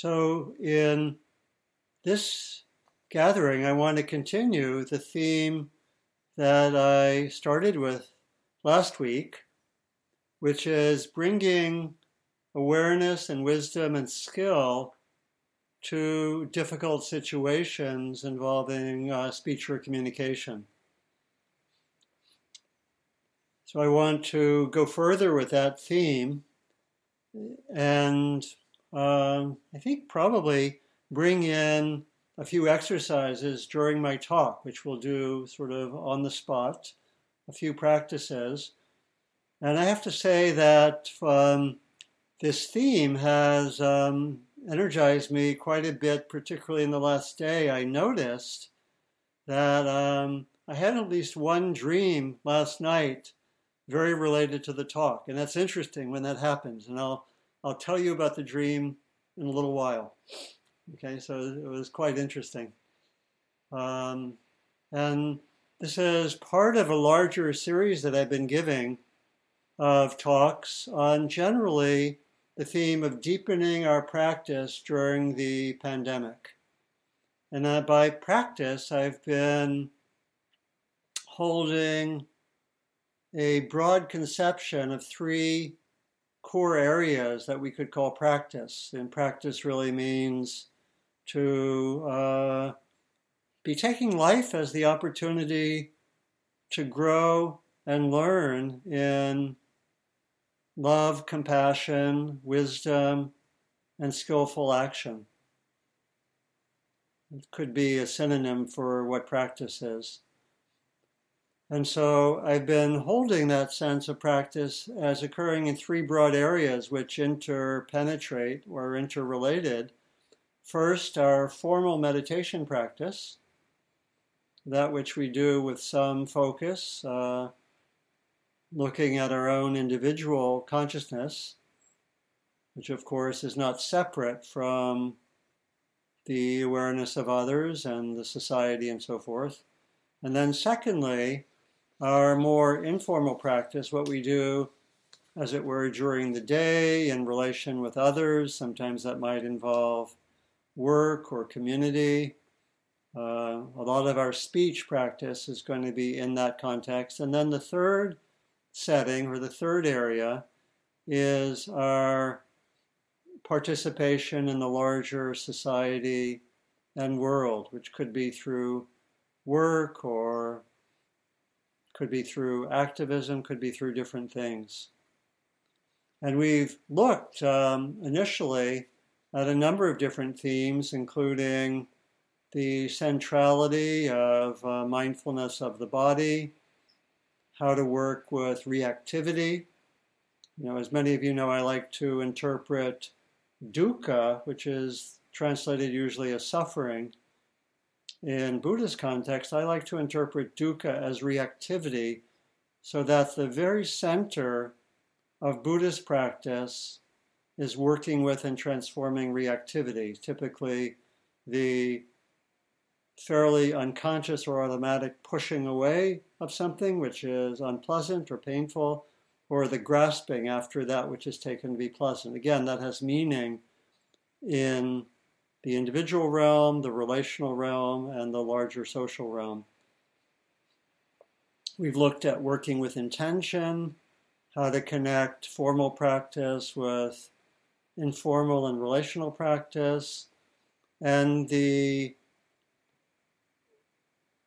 So, in this gathering, I want to continue the theme that I started with last week, which is bringing awareness and wisdom and skill to difficult situations involving uh, speech or communication. So I want to go further with that theme and uh, I think probably bring in a few exercises during my talk, which we'll do sort of on the spot, a few practices. And I have to say that um, this theme has um, energized me quite a bit, particularly in the last day. I noticed that um, I had at least one dream last night very related to the talk. And that's interesting when that happens. And I'll, I'll tell you about the dream in a little while. Okay, so it was quite interesting. Um, and this is part of a larger series that I've been giving of talks on generally the theme of deepening our practice during the pandemic. And by practice, I've been holding a broad conception of three core areas that we could call practice. And practice really means to uh, be taking life as the opportunity to grow and learn in love, compassion, wisdom, and skillful action. It could be a synonym for what practice is. And so I've been holding that sense of practice as occurring in three broad areas which interpenetrate or interrelated. First, our formal meditation practice, that which we do with some focus, uh, looking at our own individual consciousness, which of course is not separate from the awareness of others and the society and so forth. And then, secondly, our more informal practice, what we do, as it were, during the day in relation with others. Sometimes that might involve work or community. Uh, a lot of our speech practice is going to be in that context. And then the third setting or the third area is our participation in the larger society and world, which could be through work or could be through activism, could be through different things. And we've looked um, initially at a number of different themes, including the centrality of uh, mindfulness of the body, how to work with reactivity. You know, as many of you know, I like to interpret dukkha, which is translated usually as suffering. In Buddhist context, I like to interpret dukkha as reactivity, so that the very center of Buddhist practice is working with and transforming reactivity, typically the fairly unconscious or automatic pushing away of something which is unpleasant or painful, or the grasping after that which is taken to be pleasant. Again, that has meaning in the individual realm, the relational realm, and the larger social realm. We've looked at working with intention, how to connect formal practice with informal and relational practice, and the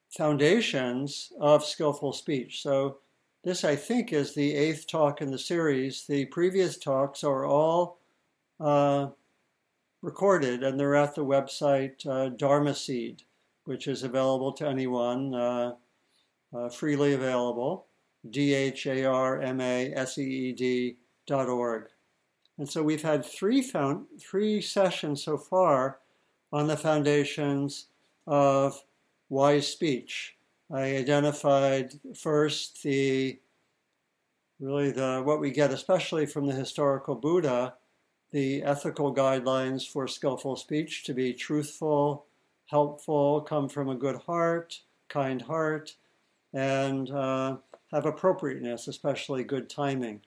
foundations of skillful speech. So, this, I think, is the eighth talk in the series. The previous talks are all uh, recorded and they're at the website uh, Dharma Seed, which is available to anyone, uh, uh, freely available, D H A R M A S E E D dot org. And so we've had three, found, three sessions so far on the foundations of wise speech. I identified first the really the what we get especially from the historical Buddha, the ethical guidelines for skillful speech to be truthful, helpful, come from a good heart, kind heart, and uh, have appropriateness, especially good timing.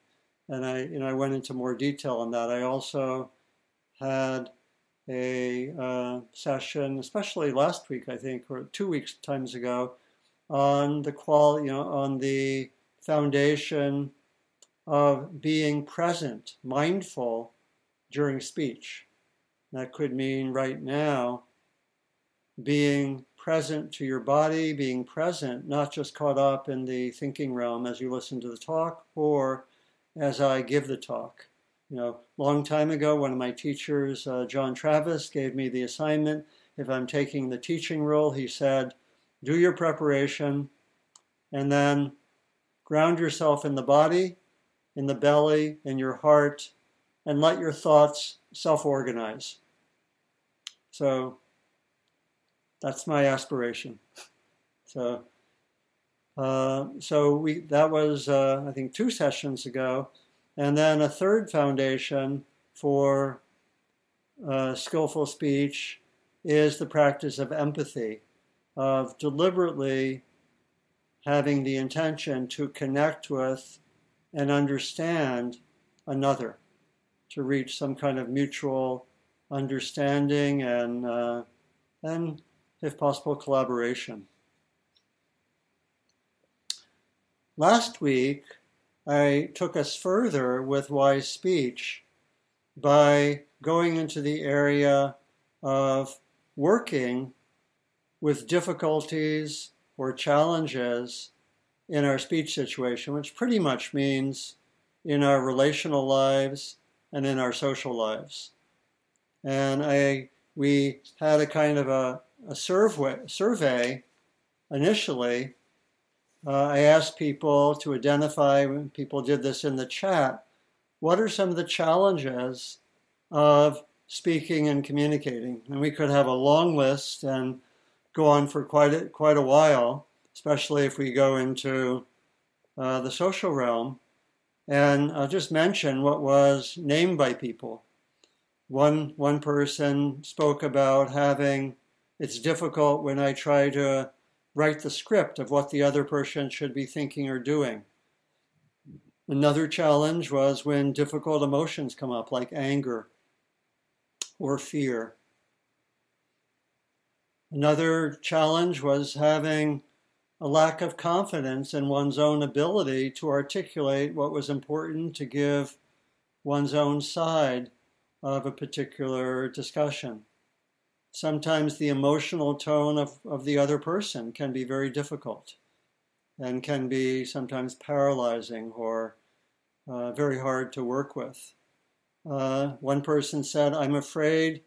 And I, you know, I went into more detail on that. I also had a uh, session, especially last week, I think, or two weeks times ago, on the qual, you know, on the foundation of being present, mindful during speech. That could mean right now being present to your body, being present, not just caught up in the thinking realm as you listen to the talk or as I give the talk. You know, long time ago, one of my teachers, uh, John Travis, gave me the assignment. If I'm taking the teaching role, he said, do your preparation and then ground yourself in the body, in the belly, in your heart, and let your thoughts self organize. So that's my aspiration. So, uh, so we that was uh, I think two sessions ago, and then a third foundation for uh, skillful speech is the practice of empathy, of deliberately having the intention to connect with and understand another, to reach some kind of mutual understanding and uh, and if possible collaboration. Last week, I took us further with wise speech by going into the area of working with difficulties or challenges in our speech situation, which pretty much means in our relational lives and in our social lives. And I, we had a kind of a, a survey, survey initially. Uh, I asked people to identify, when people did this in the chat, what are some of the challenges of speaking and communicating? And we could have a long list and go on for quite a, quite a while, especially if we go into uh, the social realm. And I'll just mention what was named by people. One, one person spoke about having, it's difficult when I try to write the script of what the other person should be thinking or doing. Another challenge was when difficult emotions come up, like anger or fear. Another challenge was having a lack of confidence in one's own ability to articulate what was important to give one's own side of a particular discussion. Sometimes the emotional tone of, of the other person can be very difficult and can be sometimes paralyzing or uh, very hard to work with. Uh, one person said, I'm afraid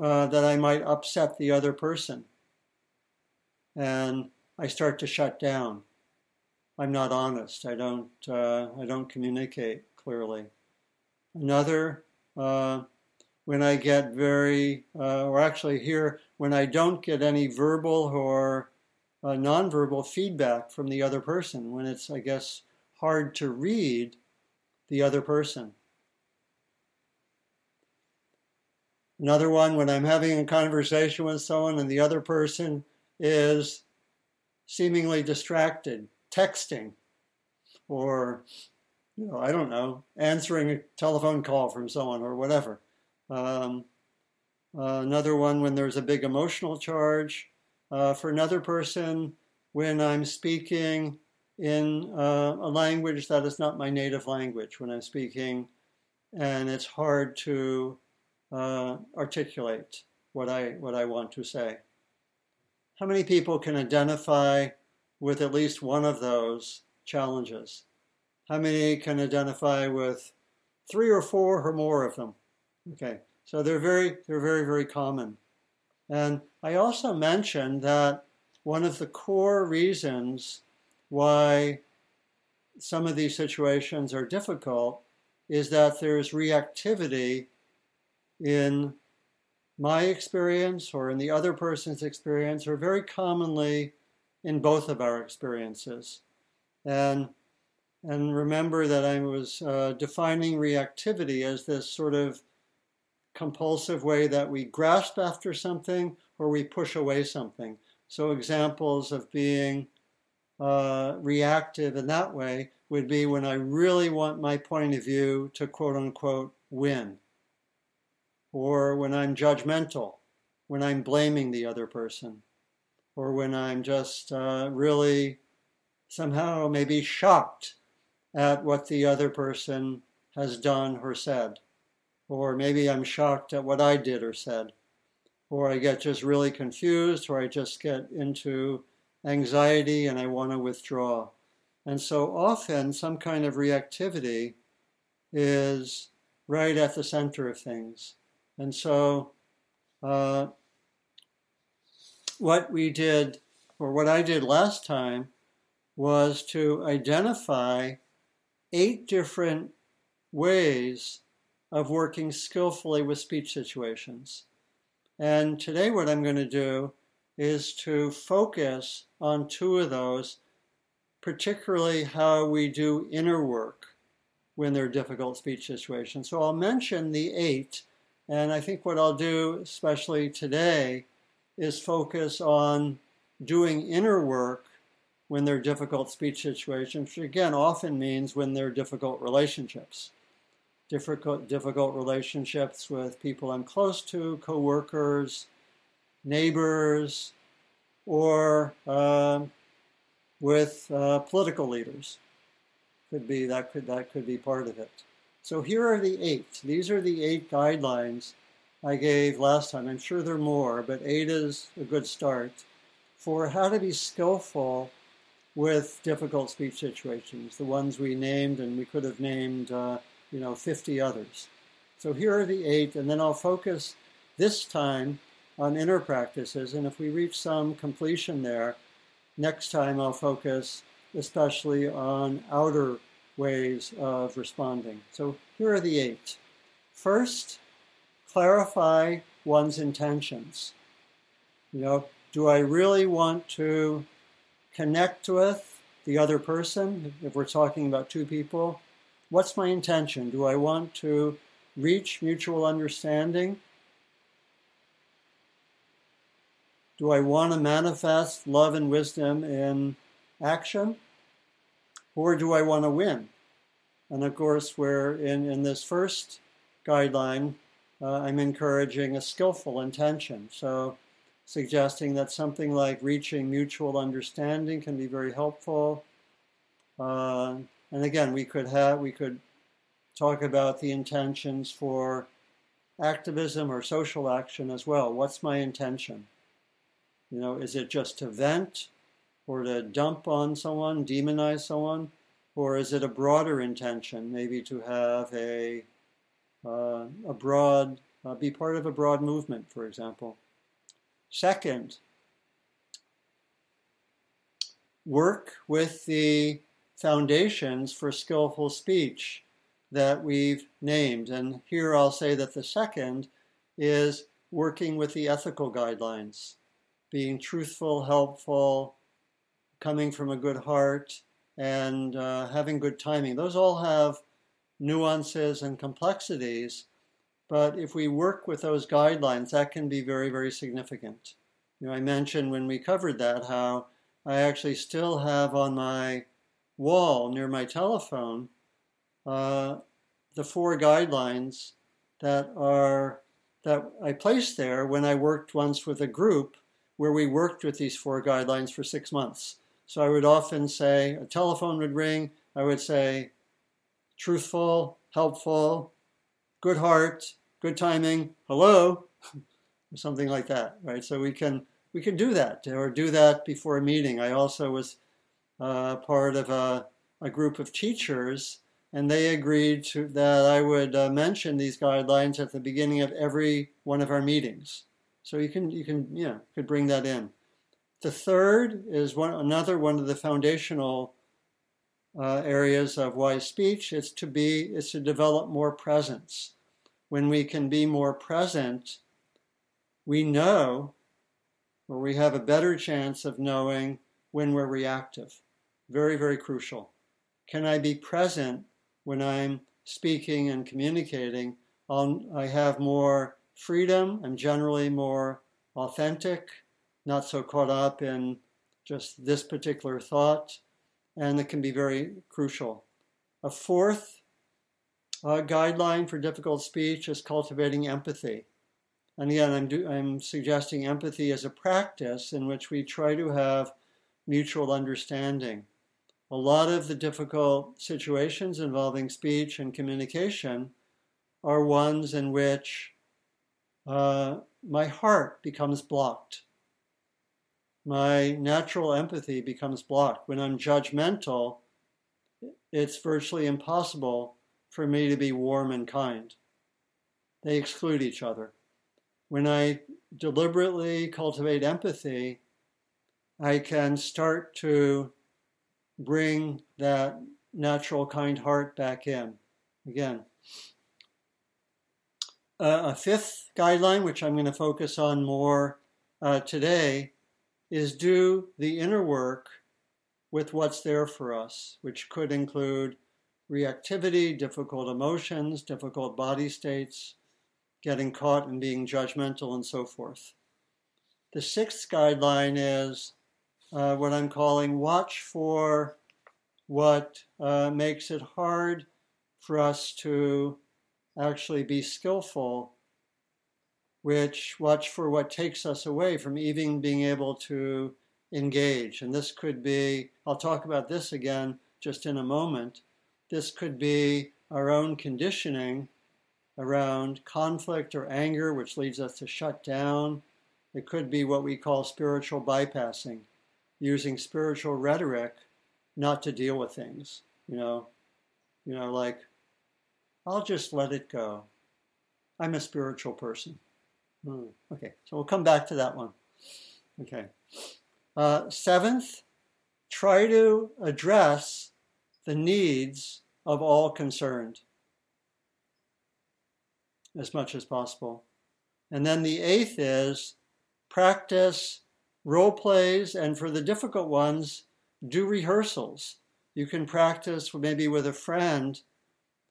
uh, that I might upset the other person. And I start to shut down. I'm not honest. I don't, uh, I don't communicate clearly. Another uh, when I get very, uh, or actually here, when I don't get any verbal or uh, nonverbal feedback from the other person, when it's, I guess, hard to read the other person. Another one, when I'm having a conversation with someone and the other person is seemingly distracted, texting, or you know, I don't know, answering a telephone call from someone or whatever. Um, uh, another one when there's a big emotional charge. Uh, for another person, when I'm speaking in uh, a language that is not my native language, when I'm speaking and it's hard to uh, articulate what I, what I want to say. How many people can identify with at least one of those challenges? How many can identify with three or four or more of them? Okay, so they're very, they're very, very common. And I also mentioned that one of the core reasons why some of these situations are difficult is that there's reactivity in my experience or in the other person's experience, or very commonly in both of our experiences. And and remember that I was uh, defining reactivity as this sort of compulsive way that we grasp after something or we push away something. So, examples of being uh, reactive in that way would be when I really want my point of view to quote unquote win. Or when I'm judgmental, when I'm blaming the other person, or when I'm just uh, really somehow maybe shocked at what the other person has done or said. Or maybe I'm shocked at what I did or said. Or I get just really confused, or I just get into anxiety and I want to withdraw. And so often, some kind of reactivity is right at the center of things. And so, uh, what we did, or what I did last time, was to identify eight different ways of working skillfully with speech situations. And today, what I'm going to do is to focus on two of those, particularly how we do inner work when there are difficult speech situations. So I'll mention the eight, and I think what I'll do, especially today, is focus on doing inner work when there are difficult speech situations, which again often means when there are difficult relationships. Difficult, difficult relationships with people I'm close to, coworkers, neighbors, or uh, with uh, political leaders. Could be that could that could be part of it. So here are the eight. These are the eight guidelines I gave last time. I'm sure there are more, but eight is a good start for how to be skillful with difficult speech situations, the ones we named, and we could have named, uh, you know, 50 others. So here are the eight, and then I'll focus this time on inner practices. And if we reach some completion there, next time I'll focus especially on outer ways of responding. So here are the eight. First, clarify one's intentions. You know, do I really want to connect with the other person, if we're talking about two people, what's my intention? Do I want to reach mutual understanding? Do I want to manifest love and wisdom in action? Or do I want to win? And of course, we're in, in this first guideline, uh, I'm encouraging a skillful intention. So suggesting that something like reaching mutual understanding can be very helpful. Uh, and again, we could have we could talk about the intentions for activism or social action as well. What's my intention? You know, is it just to vent or to dump on someone, demonize someone, or is it a broader intention, maybe to have a uh, a broad, uh, be part of a broad movement, for example? Second, work with the foundations for skillful speech that we've named. And here I'll say that the second is working with the ethical guidelines, being truthful, helpful, coming from a good heart, and uh, having good timing. Those all have nuances and complexities but if we work with those guidelines, that can be very, very significant. You know, I mentioned when we covered that how I actually still have on my wall near my telephone uh, the four guidelines that are that I placed there when I worked once with a group where we worked with these four guidelines for six months. So I would often say a telephone would ring. I would say truthful, helpful, good heart, good timing, hello, something like that, right? So we can we can do that or do that before a meeting. I also was uh, part of a, a group of teachers, and they agreed to that I would uh, mention these guidelines at the beginning of every one of our meetings. So you can you can yeah could bring that in. The third is one another one of the foundational uh, areas of wise speech. It's to be is to develop more presence when we can be more present, we know, or we have a better chance of knowing when we're reactive. Very, very crucial. Can I be present when I'm speaking and communicating? I'll, I have more freedom. I'm generally more authentic, not so caught up in just this particular thought, and it can be very crucial. A fourth A guideline for difficult speech is cultivating empathy. And again, I'm, do, I'm suggesting empathy as a practice in which we try to have mutual understanding. A lot of the difficult situations involving speech and communication are ones in which uh, my heart becomes blocked. My natural empathy becomes blocked. When I'm judgmental, it's virtually impossible for me to be warm and kind. They exclude each other. When I deliberately cultivate empathy, I can start to bring that natural kind heart back in. Again, uh, a fifth guideline, which I'm going to focus on more uh, today, is do the inner work with what's there for us, which could include reactivity, difficult emotions, difficult body states, getting caught and being judgmental, and so forth. The sixth guideline is uh, what I'm calling watch for what uh, makes it hard for us to actually be skillful, which watch for what takes us away from even being able to engage. And this could be, I'll talk about this again just in a moment. This could be our own conditioning around conflict or anger, which leads us to shut down. It could be what we call spiritual bypassing, using spiritual rhetoric not to deal with things. You know, you know, like I'll just let it go. I'm a spiritual person. Hmm. Okay, so we'll come back to that one. Okay. Uh, seventh, try to address the needs of all concerned as much as possible. And then the eighth is practice role plays, and for the difficult ones, do rehearsals. You can practice maybe with a friend,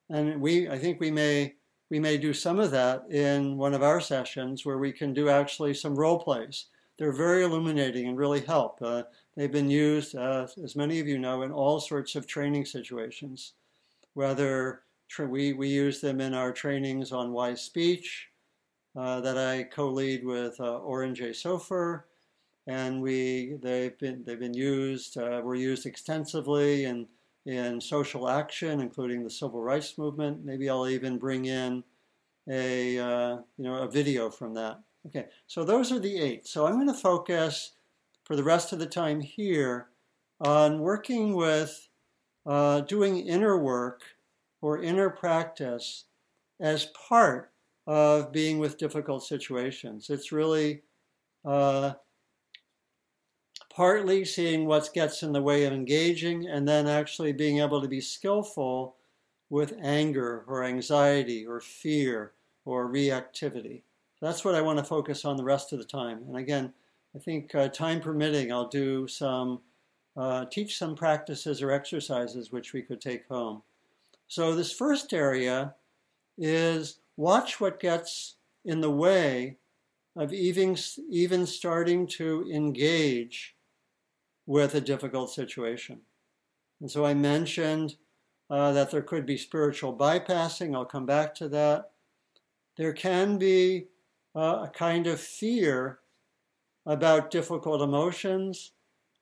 and we I think we may we may do some of that in one of our sessions where we can do actually some role plays. They're very illuminating and really help. Uh, they've been used, uh, as many of you know, in all sorts of training situations. Whether tra- we, we use them in our trainings on wise speech uh, that I co-lead with uh, Oren J. Sofer, and we they've been they've been used uh, were used extensively in in social action, including the civil rights movement. Maybe I'll even bring in a uh, you know a video from that. Okay, so those are the eight. So I'm going to focus for the rest of the time here on working with uh, doing inner work or inner practice as part of being with difficult situations. It's really uh, partly seeing what gets in the way of engaging, and then actually being able to be skillful with anger or anxiety or fear or reactivity. That's what I want to focus on the rest of the time. And again, I think uh, time permitting, I'll do some, uh, teach some practices or exercises which we could take home. So this first area is watch what gets in the way of even, even starting to engage with a difficult situation. And so I mentioned uh, that there could be spiritual bypassing. I'll come back to that. There can be uh, a kind of fear about difficult emotions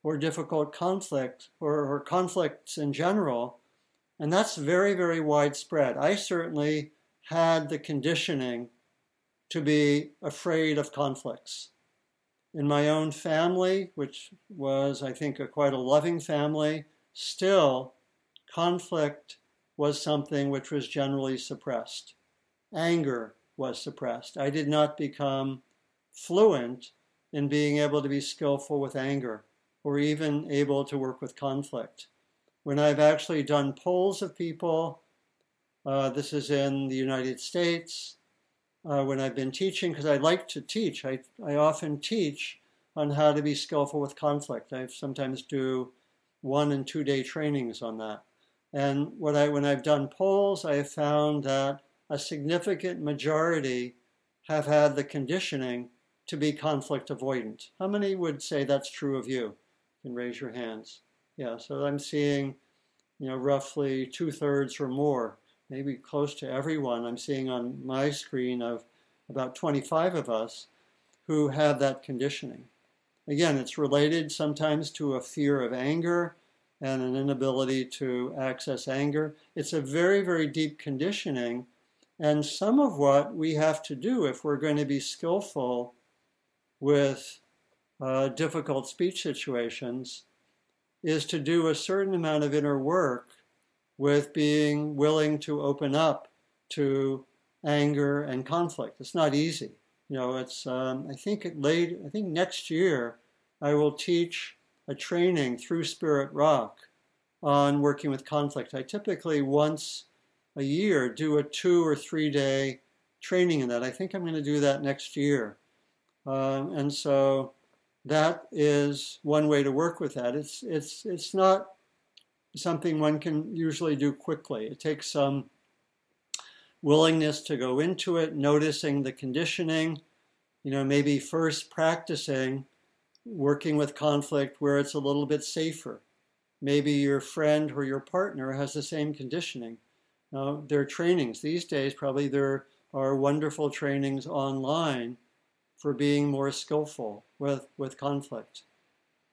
or difficult conflict or, or conflicts in general. And that's very, very widespread. I certainly had the conditioning to be afraid of conflicts in my own family, which was, I think, a quite a loving family, still conflict was something which was generally suppressed. Anger was suppressed. I did not become fluent in being able to be skillful with anger or even able to work with conflict. When I've actually done polls of people, uh, this is in the United States, uh, when I've been teaching, because I like to teach. I, I often teach on how to be skillful with conflict. I sometimes do one and two day trainings on that. And what I, when I've done polls, I have found that a significant majority have had the conditioning to be conflict avoidant. How many would say that's true of you? You can raise your hands. Yeah, so I'm seeing, you know, roughly two thirds or more maybe close to everyone I'm seeing on my screen of about 25 of us who have that conditioning. Again, it's related sometimes to a fear of anger and an inability to access anger. It's a very, very deep conditioning. And some of what we have to do if we're going to be skillful with uh, difficult speech situations is to do a certain amount of inner work with being willing to open up to anger and conflict. It's not easy. You know, it's, um, I think it I think next year I will teach a training through Spirit Rock on working with conflict. I typically once a year do a two or three day training in that. I think I'm going to do that next year. Um, and so that is one way to work with that. It's, it's, it's not something one can usually do quickly. It takes some willingness to go into it, noticing the conditioning, you know, maybe first practicing working with conflict where it's a little bit safer. Maybe your friend or your partner has the same conditioning. Now, there are trainings. These days, probably there are wonderful trainings online for being more skillful with, with conflict.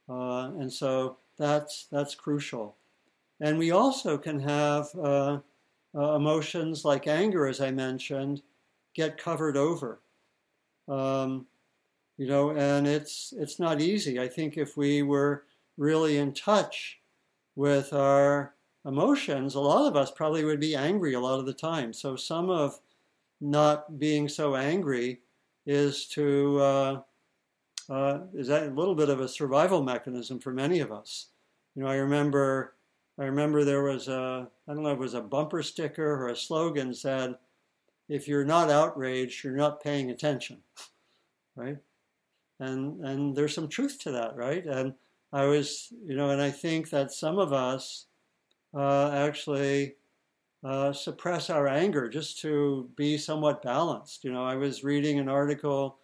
Uh, and so that's, that's crucial. And we also can have uh, uh, emotions like anger, as I mentioned, get covered over. Um, you know, and it's it's not easy. I think if we were really in touch with our emotions, a lot of us probably would be angry a lot of the time. So some of not being so angry is to uh, uh, is that a little bit of a survival mechanism for many of us. You know, I remember I remember there was a I don't know if it was a bumper sticker or a slogan said, "If you're not outraged, you're not paying attention," right? And and there's some truth to that, right? And I was, you know, and I think that some of us uh, actually uh, suppress our anger just to be somewhat balanced. You know, I was reading an article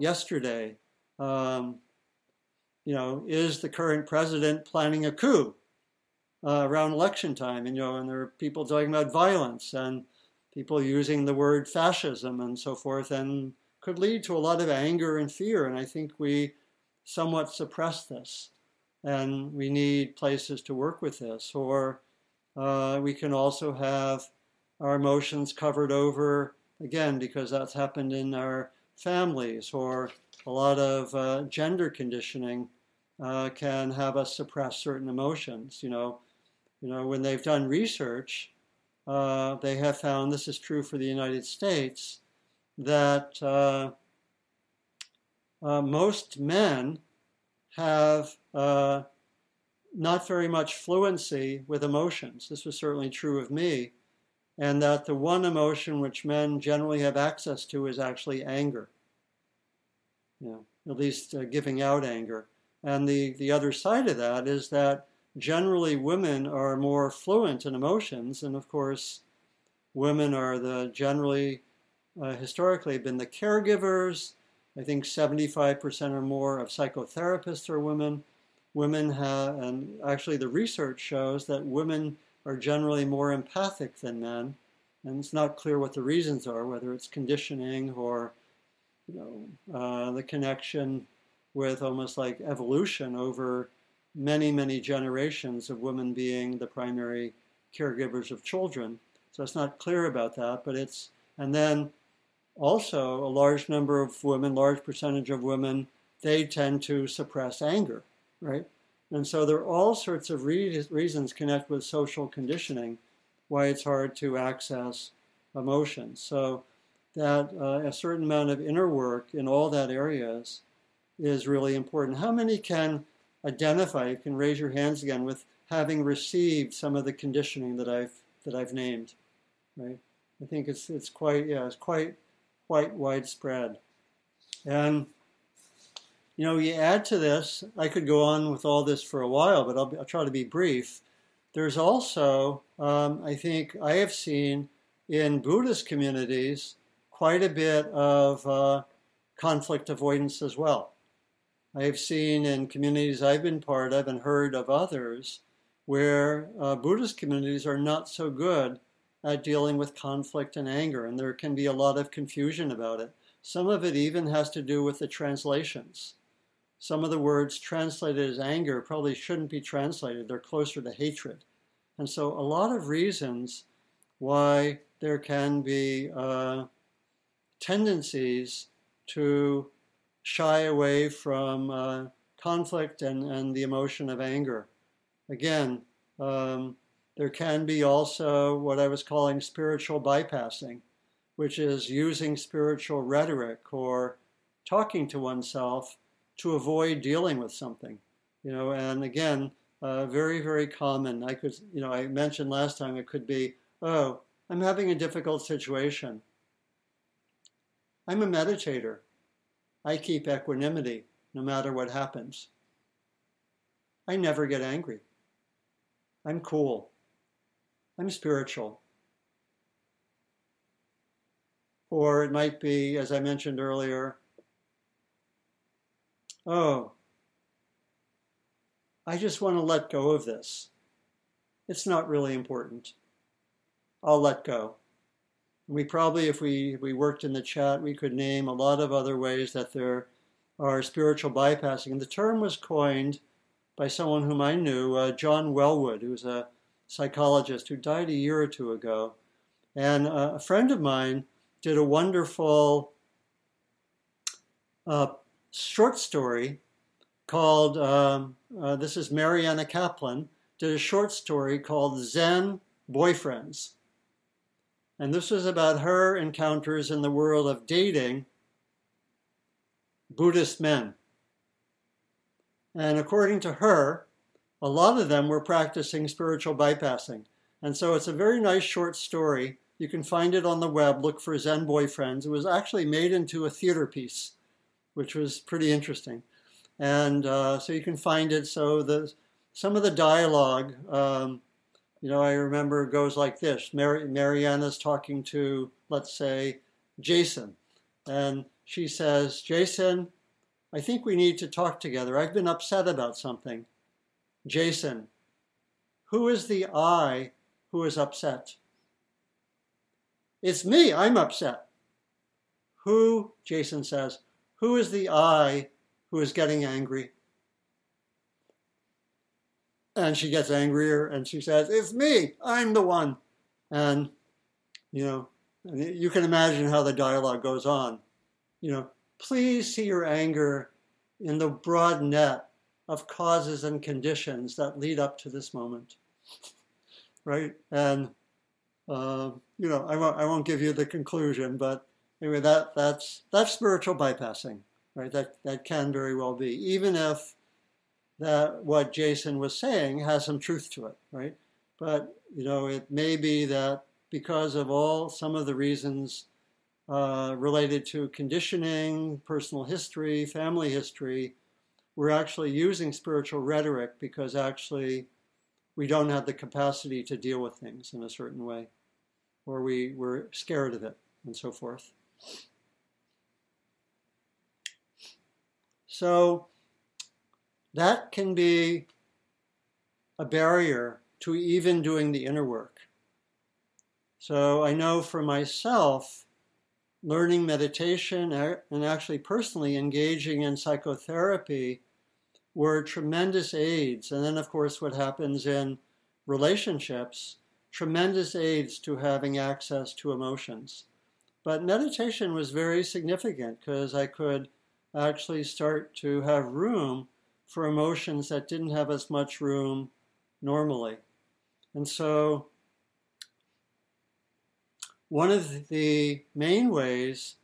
yesterday. Um, you know, is the current president planning a coup uh, around election time? You know, and there are people talking about violence and people using the word fascism and so forth, and could lead to a lot of anger and fear. And I think we somewhat suppress this, and we need places to work with this, or uh, we can also have our emotions covered over, again, because that's happened in our families, or a lot of uh, gender conditioning uh, can have us suppress certain emotions. You know, you know, when they've done research, uh, they have found this is true for the United States that uh, uh, most men have not very much fluency with emotions. This was certainly true of me. And that the one emotion which men generally have access to is actually anger. You know, at least uh, giving out anger. And the, the other side of that is that generally women are more fluent in emotions. And of course, women are the generally, uh, historically, been the caregivers. I think 75% or more of psychotherapists are women women have, and actually the research shows that women are generally more empathic than men. And it's not clear what the reasons are, whether it's conditioning or you know, uh, the connection with almost like evolution over many, many generations of women being the primary caregivers of children. So it's not clear about that, but it's, and then also a large number of women, large percentage of women, they tend to suppress anger right? And so there are all sorts of re- reasons connected with social conditioning why it's hard to access emotions. So that uh, a certain amount of inner work in all that areas is really important. How many can identify? You can raise your hands again with having received some of the conditioning that I've that I've named, right? I think it's it's quite yeah it's quite quite widespread, and you know, you add to this, I could go on with all this for a while, but I'll, I'll try to be brief. There's also, um, I think, I have seen in Buddhist communities quite a bit of uh, conflict avoidance as well. I have seen in communities I've been part of and heard of others where uh, Buddhist communities are not so good at dealing with conflict and anger, and there can be a lot of confusion about it. Some of it even has to do with the translations. Some of the words translated as anger probably shouldn't be translated, they're closer to hatred. And so, a lot of reasons why there can be uh, tendencies to shy away from uh, conflict and, and the emotion of anger. Again, um, there can be also what I was calling spiritual bypassing, which is using spiritual rhetoric or talking to oneself to avoid dealing with something. You know, and again, uh, very, very common. I could, you know, I mentioned last time it could be, oh, I'm having a difficult situation. I'm a meditator. I keep equanimity no matter what happens. I never get angry. I'm cool. I'm spiritual. Or it might be, as I mentioned earlier, oh, I just want to let go of this. It's not really important. I'll let go. We probably, if we, we worked in the chat, we could name a lot of other ways that there are spiritual bypassing. And the term was coined by someone whom I knew, uh, John Welwood, who's a psychologist who died a year or two ago. And uh, a friend of mine did a wonderful uh, short story called, um, uh, this is Mariana Caplan, did a short story called Zen Boyfriends. And this was about her encounters in the world of dating Buddhist men. And according to her, a lot of them were practicing spiritual bypassing. And so it's a very nice short story. You can find it on the web. Look for Zen Boyfriends. It was actually made into a theater piece, which was pretty interesting. And uh, so you can find it. So the some of the dialogue, um, you know, I remember it goes like this: Mar- Mariana's talking to, let's say, Jason, and she says, "Jason, I think we need to talk together. I've been upset about something." Jason, who is the I who is upset? It's me, I'm upset. Who, Jason says, who is the I who is getting angry? And she gets angrier and she says, It's me, I'm the one. And, you know, you can imagine how the dialogue goes on. You know, please see your anger in the broad net of causes and conditions that lead up to this moment. right? And, uh, you know, I won't, I won't give you the conclusion, but anyway, that, that's, that's spiritual bypassing, right? That, that can very well be, even if that what Jason was saying has some truth to it, right? But, you know, it may be that because of all some of the reasons uh, related to conditioning, personal history, family history, we're actually using spiritual rhetoric because actually we don't have the capacity to deal with things in a certain way, or we, we're scared of it, and so forth. So that can be a barrier to even doing the inner work. So I know for myself, learning meditation and actually personally engaging in psychotherapy were tremendous aids. And then, of course, what happens in relationships, tremendous aids to having access to emotions. But meditation was very significant because I could actually start to have room for emotions that didn't have as much room normally. And so one of the main ways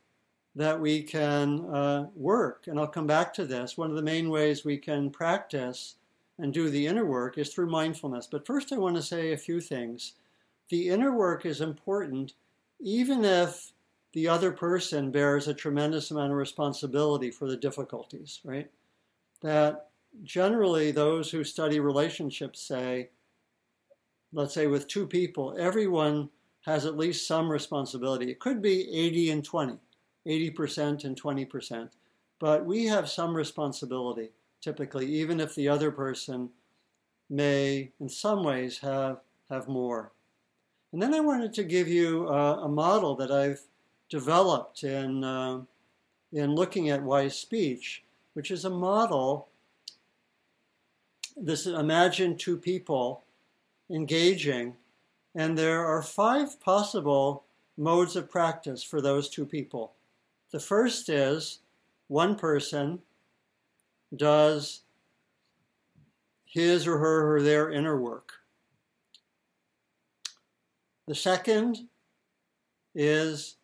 that we can uh, work, and I'll come back to this, one of the main ways we can practice and do the inner work is through mindfulness. But first, I want to say a few things. The inner work is important even if the other person bears a tremendous amount of responsibility for the difficulties, right? That generally those who study relationships say, let's say with two people, everyone has at least some responsibility. It could be 80 and 20, 80% and 20%, but we have some responsibility typically, even if the other person may, in some ways, have, have more. And then I wanted to give you a model that I've developed in, uh, in looking at wise speech, which is a model. This imagine two people engaging, and there are five possible modes of practice for those two people. The first is one person does his or her or their inner work. The second is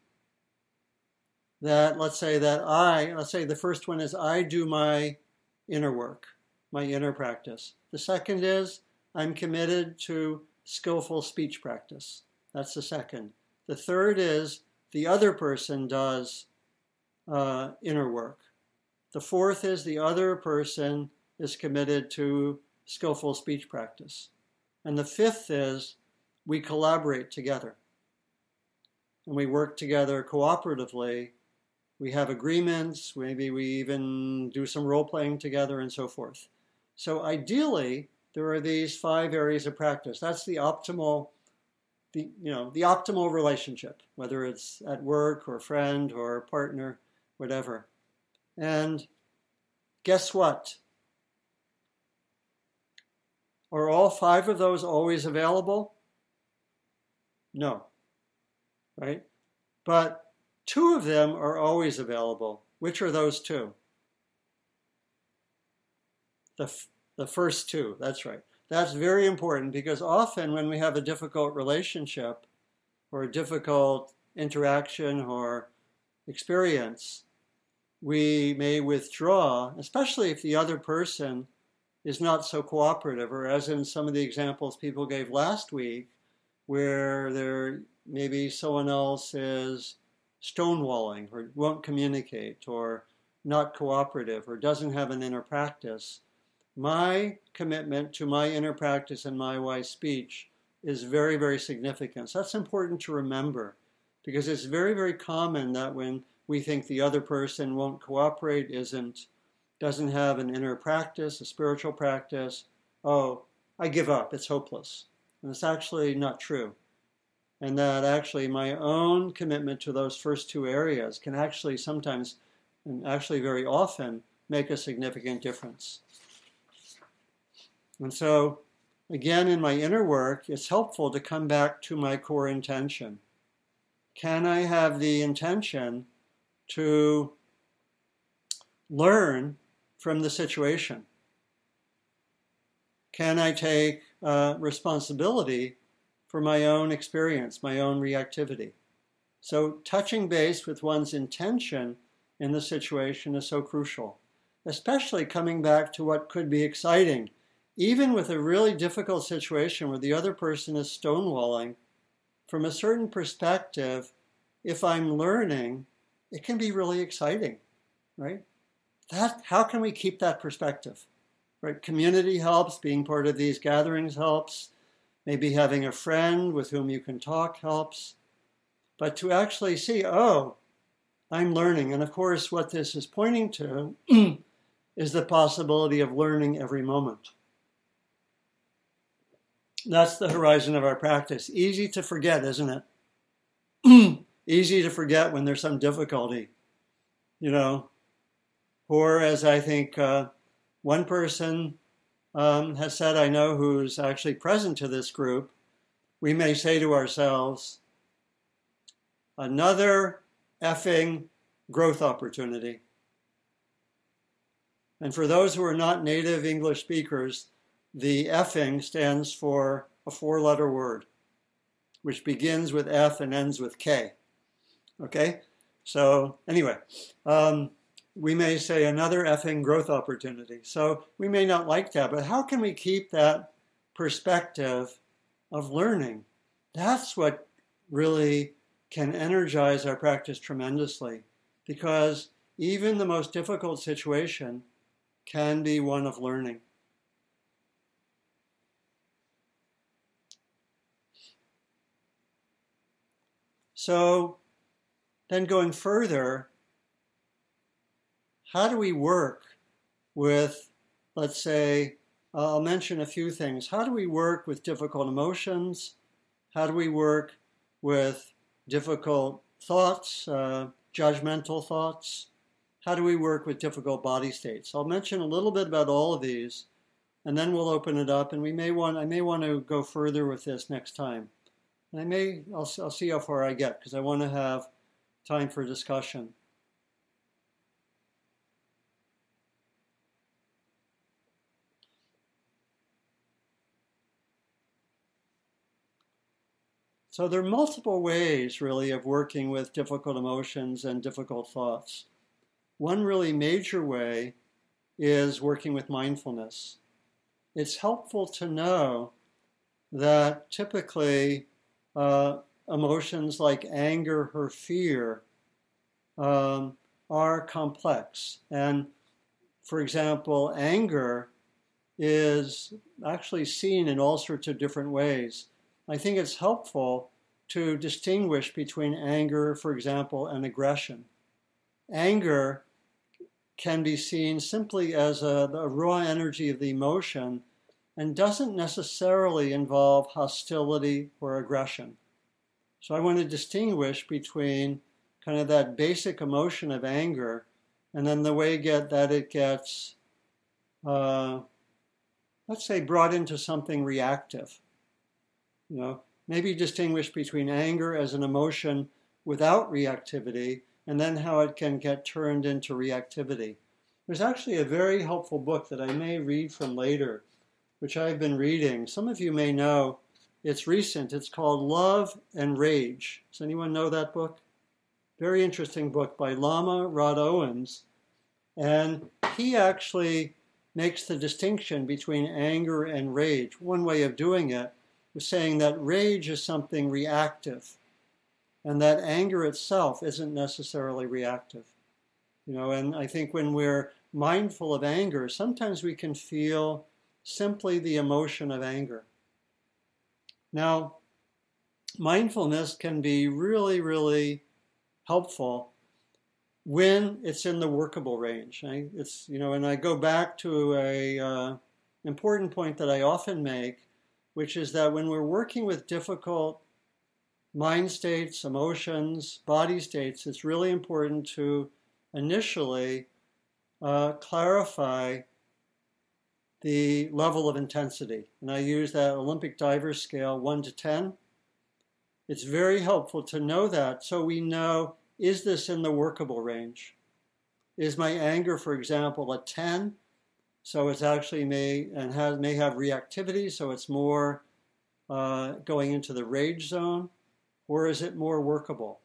that, let's say that I, let's say the first one is I do my inner work, my inner practice. The second is I'm committed to skillful speech practice. That's the second. The third is the other person does uh, inner work. The fourth is the other person is committed to skillful speech practice. And the fifth is we collaborate together. And we work together cooperatively. We have agreements, maybe we even do some role playing together and so forth. So ideally, there are these five areas of practice. That's the optimal the you know the optimal relationship, whether it's at work or friend or partner, whatever. And guess what? Are all five of those always available? No. Right? But two of them are always available. Which are those two? The, the first two, that's right. That's very important because often when we have a difficult relationship or a difficult interaction or experience, we may withdraw, especially if the other person is not so cooperative, or as in some of the examples people gave last week, where there maybe someone else is stonewalling or won't communicate or not cooperative or doesn't have an inner practice. My commitment to my inner practice and my wise speech is very, very significant. So that's important to remember because it's very, very common that when we think the other person won't cooperate, isn't doesn't have an inner practice, a spiritual practice, oh, I give up, it's hopeless. And it's actually not true. And that actually my own commitment to those first two areas can actually sometimes, and actually very often, make a significant difference. And so, again, in my inner work, it's helpful to come back to my core intention. Can I have the intention to learn from the situation? Can I take uh, responsibility for my own experience, my own reactivity? So, touching base with one's intention in the situation is so crucial, especially coming back to what could be exciting. Even with a really difficult situation where the other person is stonewalling, from a certain perspective, if I'm learning, it can be really exciting, right? that how can we keep that perspective? Right? Community helps, being part of these gatherings helps, maybe having a friend with whom you can talk helps. But to actually see, oh, I'm learning. And of course, what this is pointing to is the possibility of learning every moment. That's the horizon of our practice. Easy to forget, isn't it? Easy to forget when there's some difficulty. You know, or as I think uh, one person um, has said, I know who's actually present to this group, we may say to ourselves, another effing growth opportunity. And for those who are not native English speakers, the effing stands for a four letter word, which begins with F and ends with K. Okay? So, anyway, um, we may say another effing growth opportunity. So we may not like that, but how can we keep that perspective of learning? That's what really can energize our practice tremendously because even the most difficult situation can be one of learning. So, then going further, how do we work with, let's say, uh, I'll mention a few things. How do we work with difficult emotions How do we work with difficult thoughts, uh, judgmental thoughts? How do we work with difficult body states? I'll mention a little bit about all of these, and then we'll open it up. And we may want, I may want to go further with this next time. And I may, I'll, I'll see how far I get because I want to have time for discussion. So there are multiple ways, really, of working with difficult emotions and difficult thoughts. One really major way is working with mindfulness. It's helpful to know that typically uh, emotions like anger or fear um, are complex. And for example, anger is actually seen in all sorts of different ways. I think it's helpful to distinguish between anger, for example, and aggression. Anger can be seen simply as a, the raw energy of the emotion and doesn't necessarily involve hostility or aggression. So I want to distinguish between kind of that basic emotion of anger and then the way get, that it gets, uh, let's say, brought into something reactive. You know, maybe distinguish between anger as an emotion without reactivity and then how it can get turned into reactivity. There's actually a very helpful book that I may read from later, which I've been reading. Some of you may know it's recent. It's called Love and Rage. Does anyone know that book? Very interesting book by Lama Rod Owens. And he actually makes the distinction between anger and rage. One way of doing it was saying that rage is something reactive and that anger itself isn't necessarily reactive. You know, and I think when we're mindful of anger, sometimes we can feel simply the emotion of anger. Now, mindfulness can be really, really helpful when it's in the workable range. It's you know, and I go back to a uh, important point that I often make, which is that when we're working with difficult mind states, emotions, body states, it's really important to initially uh, clarify the level of intensity. And I use that Olympic diver scale 1 to 10. It's very helpful to know that so we know is this in the workable range? Is my anger, for example, a 10? So it's actually may and has, may have reactivity, so it's more uh, going into the rage zone, or is it more workable?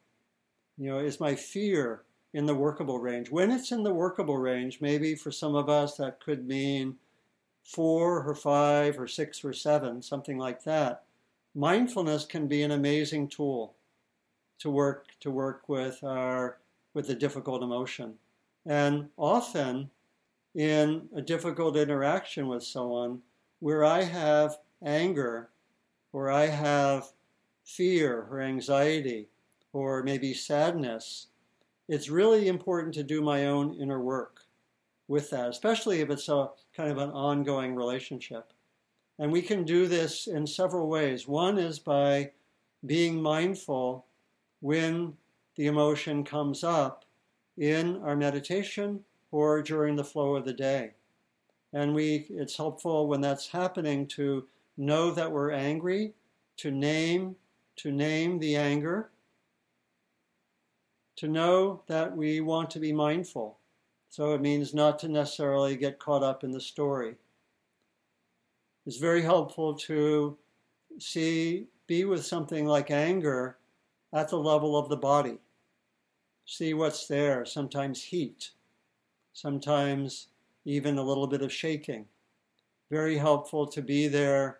You know, is my fear in the workable range? When it's in the workable range, maybe for some of us that could mean four or five or six or seven, something like that. Mindfulness can be an amazing tool to work to work with our with the difficult emotion. And often in a difficult interaction with someone where I have anger or I have fear or anxiety or maybe sadness, it's really important to do my own inner work with that, especially if it's a kind of an ongoing relationship. And we can do this in several ways. One is by being mindful when the emotion comes up in our meditation or during the flow of the day. And we, it's helpful when that's happening to know that we're angry, to name, to name the anger, to know that we want to be mindful. So it means not to necessarily get caught up in the story. It's very helpful to see, be with something like anger at the level of the body. See what's there, sometimes heat, sometimes even a little bit of shaking. Very helpful to be there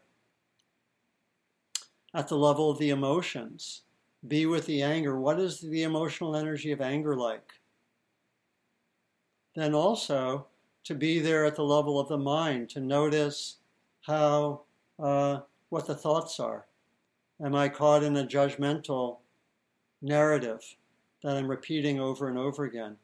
at the level of the emotions. Be with the anger. What is the emotional energy of anger like? Then also to be there at the level of the mind, to notice how, uh, what the thoughts are. Am I caught in a judgmental narrative that I'm repeating over and over again?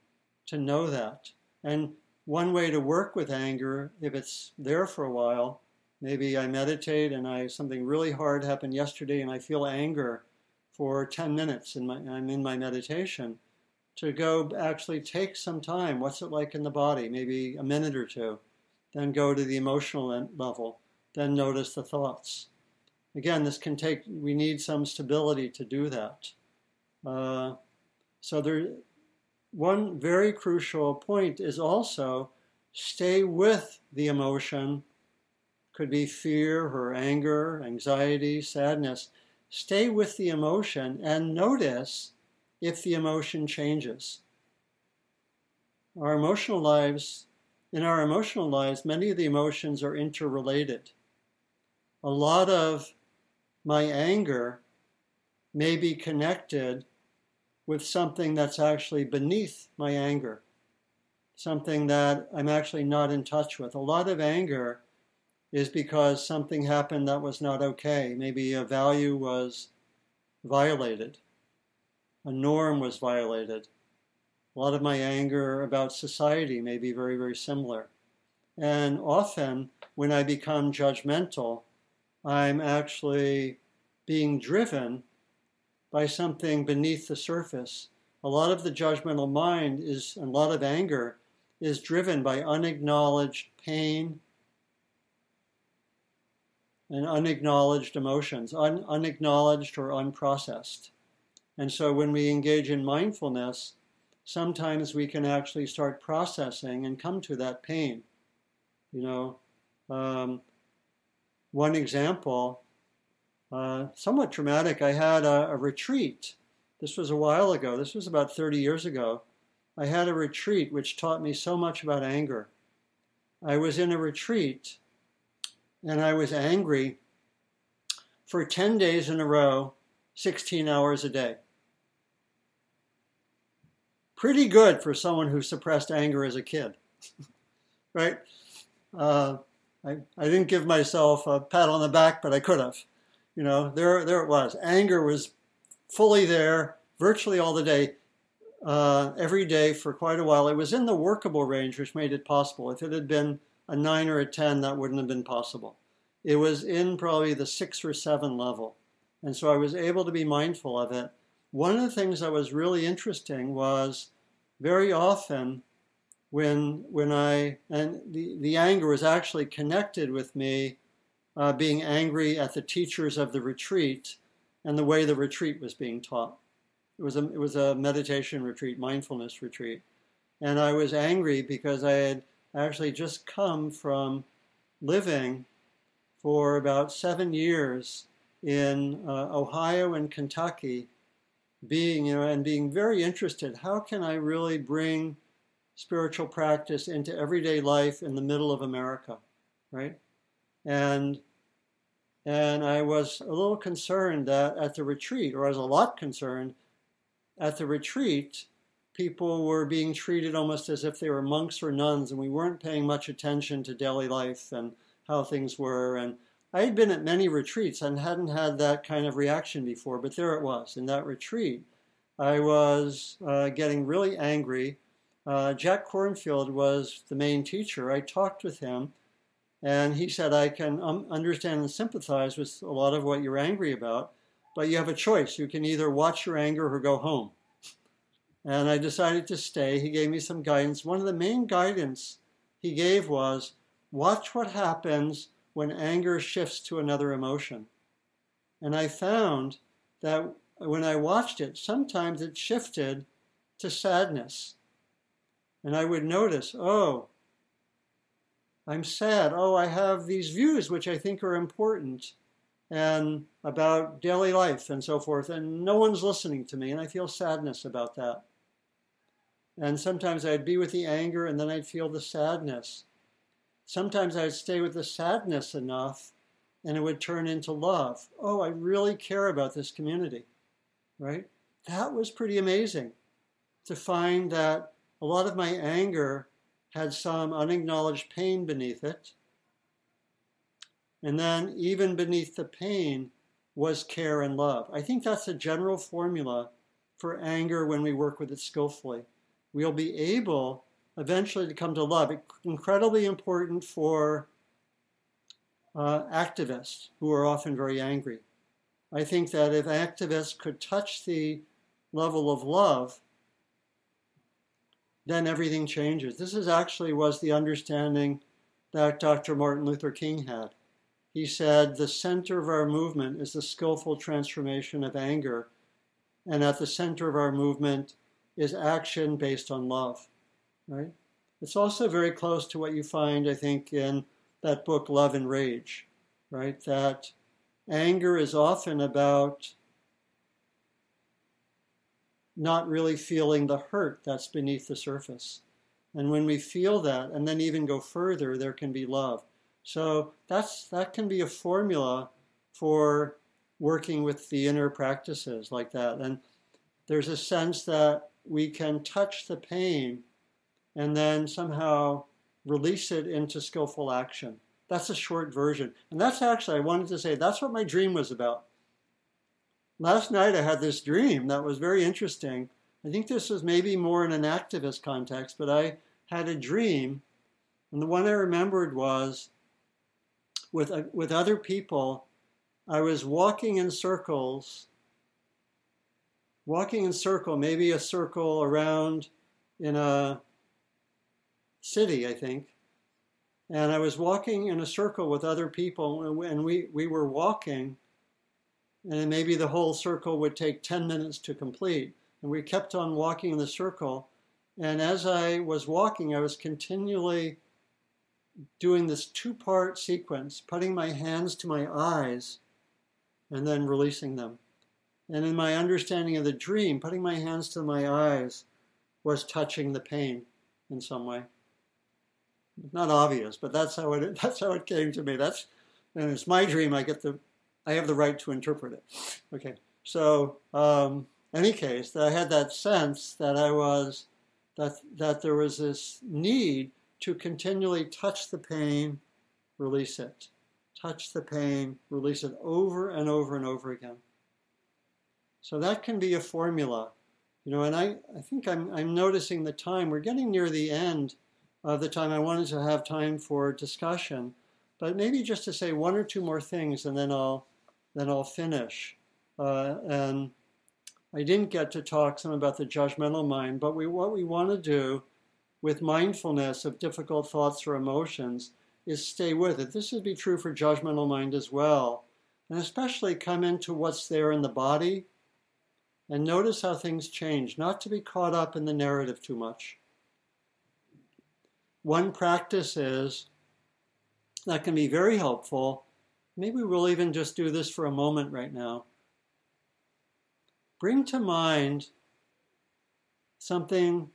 To know that. And one way to work with anger, if it's there for a while, Maybe I meditate and I something really hard happened yesterday and I feel anger for 10 minutes and I'm in my meditation. To go actually take some time. What's it like in the body? Maybe a minute or two. Then go to the emotional level. Then notice the thoughts. Again, this can take, we need some stability to do that. Uh, so there, one very crucial point is also stay with the emotion could be fear or anger, anxiety, sadness. Stay with the emotion and notice if the emotion changes. Our emotional lives, in our emotional lives, many of the emotions are interrelated. A lot of my anger may be connected with something that's actually beneath my anger, something that I'm actually not in touch with. A lot of anger is because something happened that was not okay. Maybe a value was violated, a norm was violated. A lot of my anger about society may be very, very similar. And often, when I become judgmental, I'm actually being driven by something beneath the surface. A lot of the judgmental mind is, and a lot of anger is driven by unacknowledged pain, and unacknowledged emotions, un- unacknowledged or unprocessed. And so when we engage in mindfulness, sometimes we can actually start processing and come to that pain. You know, um, one example, uh, somewhat traumatic, I had a, a retreat. This was a while ago, this was about 30 years ago. I had a retreat which taught me so much about anger. I was in a retreat and I was angry for 10 days in a row, 16 hours a day. Pretty good for someone who suppressed anger as a kid, right? Uh, I, I didn't give myself a pat on the back, but I could have. You know, there, there it was. Anger was fully there virtually all the day, uh, every day for quite a while. It was in the workable range, which made it possible. If it had been a 9 or a 10, that wouldn't have been possible. It was in probably the 6 or 7 level. And so I was able to be mindful of it. One of the things that was really interesting was very often when when I and the, the anger was actually connected with me uh, being angry at the teachers of the retreat and the way the retreat was being taught. It was a it was a meditation retreat, mindfulness retreat, and I was angry because I had actually just come from living for about seven years in uh, Ohio and Kentucky, being you know and being very interested. How can I really bring spiritual practice into everyday life in the middle of America, right? And and I was a little concerned that at the retreat, or I was a lot concerned at the retreat, people were being treated almost as if they were monks or nuns, and we weren't paying much attention to daily life and how things were. And I had been at many retreats and hadn't had that kind of reaction before, but there it was in that retreat. I was uh, getting really angry. Uh, Jack Kornfield was the main teacher. I talked with him, and he said, I can um, understand and sympathize with a lot of what you're angry about, but you have a choice. You can either watch your anger or go home and I decided to stay. He gave me some guidance. One of the main guidance he gave was watch what happens when anger shifts to another emotion. And I found that when I watched it, sometimes it shifted to sadness. And I would notice, oh, I'm sad. Oh, I have these views which I think are important and about daily life and so forth, and no one's listening to me, and I feel sadness about that. And sometimes I'd be with the anger and then I'd feel the sadness. Sometimes I'd stay with the sadness enough and it would turn into love. Oh, I really care about this community, right? That was pretty amazing to find that a lot of my anger had some unacknowledged pain beneath it. And then, even beneath the pain, was care and love. I think that's a general formula for anger when we work with it skillfully we'll be able eventually to come to love. Incredibly important for uh, activists who are often very angry. I think that if activists could touch the level of love, then everything changes. This is actually was the understanding that Dr. Martin Luther King had. He said the center of our movement is the skillful transformation of anger, and at the center of our movement is action based on love. Right? It's also very close to what you find, I think, in that book Love and Rage, right? That anger is often about not really feeling the hurt that's beneath the surface. And when we feel that, and then even go further, there can be love. So that's that can be a formula for working with the inner practices like that. And there's a sense that we can touch the pain and then somehow release it into skillful action. That's a short version. And that's actually, I wanted to say, that's what my dream was about. Last night I had this dream that was very interesting. I think this was maybe more in an activist context, but I had a dream, and the one I remembered was with, uh, with other people, I was walking in circles, walking in circle, maybe a circle around in a city, I think. And I was walking in a circle with other people, and we, we were walking, and maybe the whole circle would take 10 minutes to complete. And we kept on walking in the circle. And as I was walking, I was continually doing this two part sequence, putting my hands to my eyes and then releasing them. And in my understanding of the dream, putting my hands to my eyes was touching the pain in some way not obvious, but that's how it that's how it came to me. That's and it's my dream. I get the I have the right to interpret it. Okay, so um, any case, I had that sense that I was that that there was this need to continually touch the pain, release it, touch the pain, release it over and over and over again. So that can be a formula, you know. And I I think I'm I'm noticing the time. We're getting near the end of the time. I wanted to have time for discussion, but maybe just to say one or two more things, and then I'll then I'll finish. Uh, and I didn't get to talk some about the judgmental mind, but we, what we want to do with mindfulness of difficult thoughts or emotions is stay with it. This would be true for judgmental mind as well, and especially come into what's there in the body and notice how things change, not to be caught up in the narrative too much. One practice is that can be very helpful. Maybe we'll even just do this for a moment right now. Bring to mind something,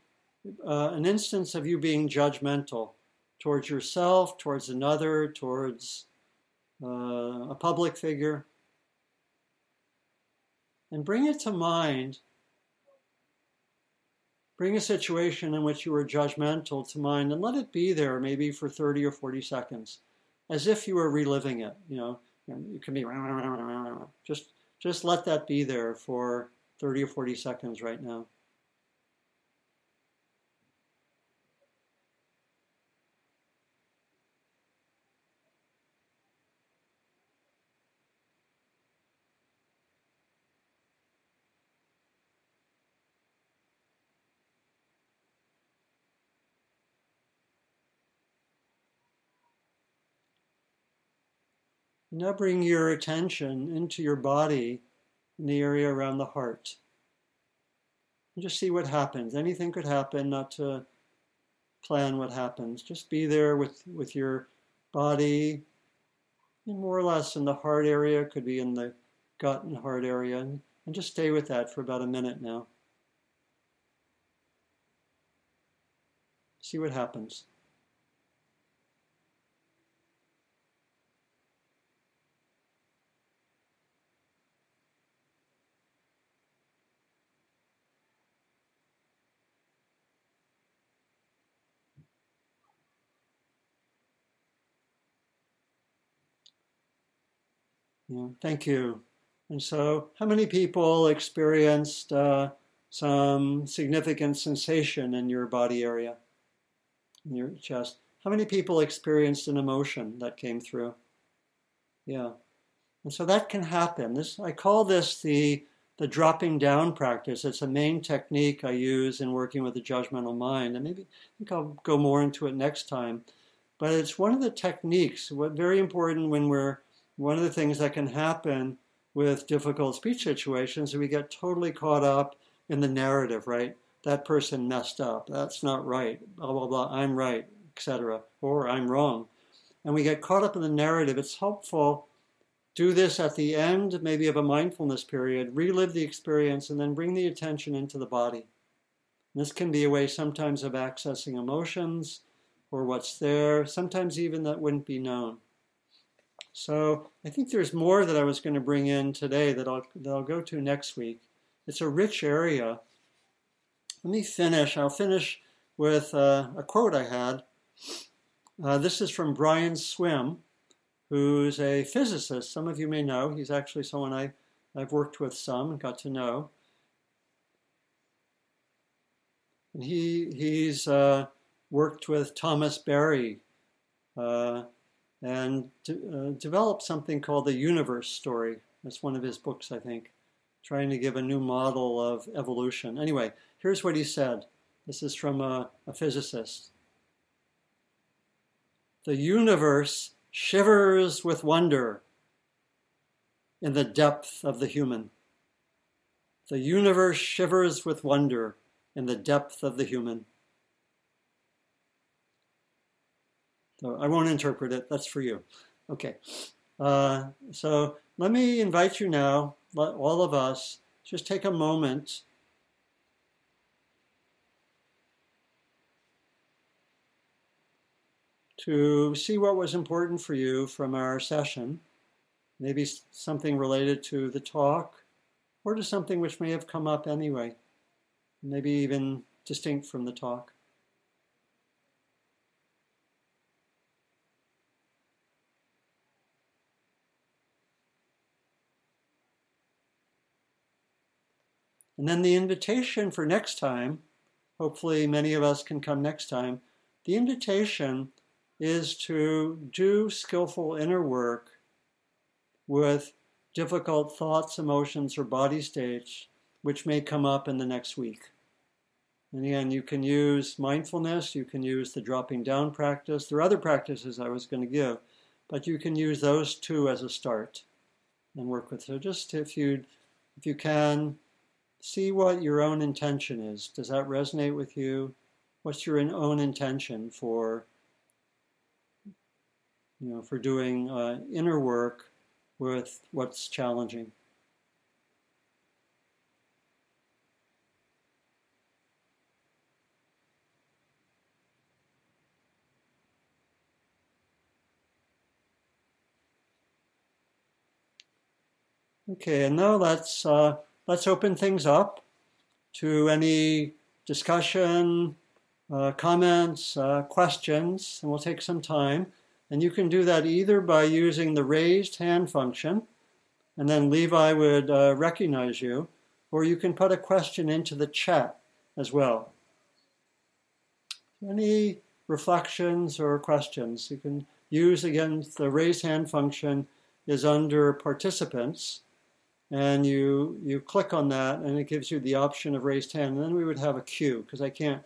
uh, an instance of you being judgmental towards yourself, towards another, towards uh, a public figure. And bring it to mind Bring a situation in which you were judgmental to mind and let it be there maybe for 30 or 40 seconds, as if you were reliving it. You know, you can be just just let that be there for 30 or 40 seconds right now. Now bring your attention into your body in the area around the heart. And just see what happens. Anything could happen, not to plan what happens. Just be there with, with your body, more or less in the heart area, could be in the gut and heart area, and, and just stay with that for about a minute now. See what happens. Yeah, thank you. And so, how many people experienced uh, some significant sensation in your body area, in your chest? How many people experienced an emotion that came through? Yeah. And so that can happen. This I call this the the dropping down practice. It's a main technique I use in working with the judgmental mind. And maybe I think I'll go more into it next time. But it's one of the techniques, what very important when we're one of the things that can happen with difficult speech situations, is we get totally caught up in the narrative, right? That person messed up. That's not right. Blah blah blah. I'm right, etc. Or I'm wrong, and we get caught up in the narrative. It's helpful. To do this at the end, maybe of a mindfulness period. Relive the experience, and then bring the attention into the body. This can be a way sometimes of accessing emotions or what's there. Sometimes even that wouldn't be known. So I think there's more that I was going to bring in today that I'll, that I'll go to next week. It's a rich area. Let me finish. I'll finish with uh, a quote I had. Uh, this is from Brian Swimme, who's a physicist. Some of you may know. He's actually someone I, I've worked with some and got to know. And he, he's uh, worked with Thomas Berry, uh, and uh, developed something called the universe story. That's one of his books, I think, trying to give a new model of evolution. Anyway, here's what he said. This is from a, a physicist. The universe shivers with wonder in the depth of the human. The universe shivers with wonder in the depth of the human. So I won't interpret it. That's for you. Okay. Uh, so let me invite you now, all of us, just take a moment to see what was important for you from our session. Maybe something related to the talk or to something which may have come up anyway, maybe even distinct from the talk. And then the invitation for next time, hopefully many of us can come next time, the invitation is to do skillful inner work with difficult thoughts, emotions, or body states which may come up in the next week. And again, you can use mindfulness, you can use the dropping down practice. There are other practices I was going to give, but you can use those two as a start and work with. So just if you if you can, see what your own intention is. Does that resonate with you? What's your own intention for, you know, for doing uh, inner work with what's challenging? Okay, and now let's uh, let's open things up to any discussion, uh, comments, uh, questions, and we'll take some time. And you can do that either by using the raised hand function, and then Levi would uh, recognize you, or you can put a question into the chat as well. Any reflections or questions? You can use again the raised hand function is under participants and you you click on that and it gives you the option of raised hand and then we would have a queue because I can't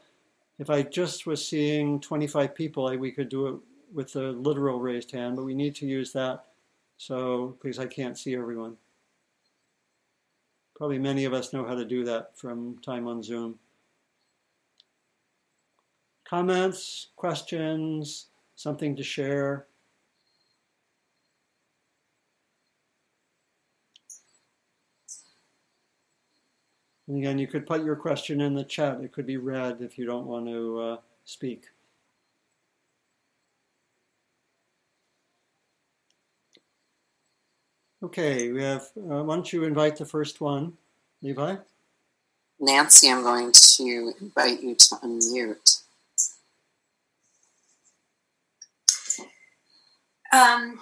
if I just was seeing 25 people I, we could do it with the literal raised hand but we need to use that. So because I can't see everyone. Probably many of us know how to do that from time on Zoom. Comments questions something to share And again, you could put your question in the chat. It could be read if you don't want to uh, speak. Okay, we have, uh, why don't you invite the first one, Levi? Nancy, I'm going to invite you to unmute. Um,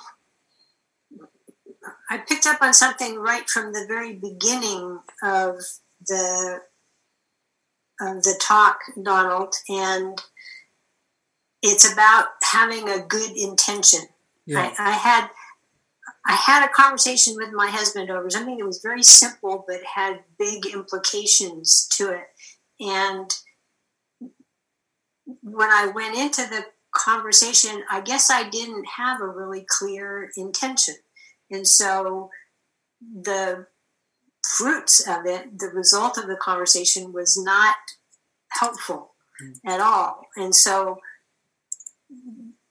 I picked up on something right from the very beginning of the um, the talk, Donald, and it's about having a good intention. Yeah. I, I had I had a conversation with my husband over something that was very simple but had big implications to it. And when I went into the conversation, I guess I didn't have a really clear intention. And so the fruits of it, the result of the conversation was not helpful mm. at all. And so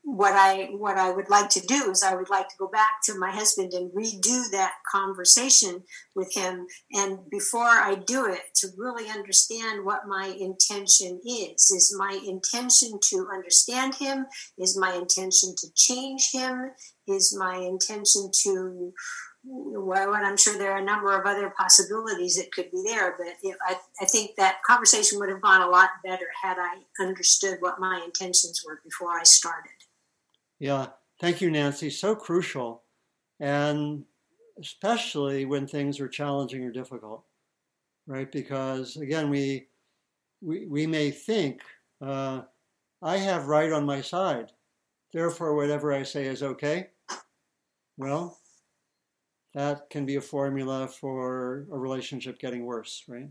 what I what I would like to do is I would like to go back to my husband and redo that conversation with him and before I do it to really understand what my intention is is my intention to understand him is my intention to change him is my intention to well, and I'm sure there are a number of other possibilities that could be there, but it, I, I think that conversation would have gone a lot better had I understood what my intentions were before I started. Yeah, thank you, Nancy. So crucial, and especially when things are challenging or difficult, right? Because again, we we, we may think uh, I have right on my side, therefore whatever I say is okay. Well, that can be a formula for a relationship getting worse, right?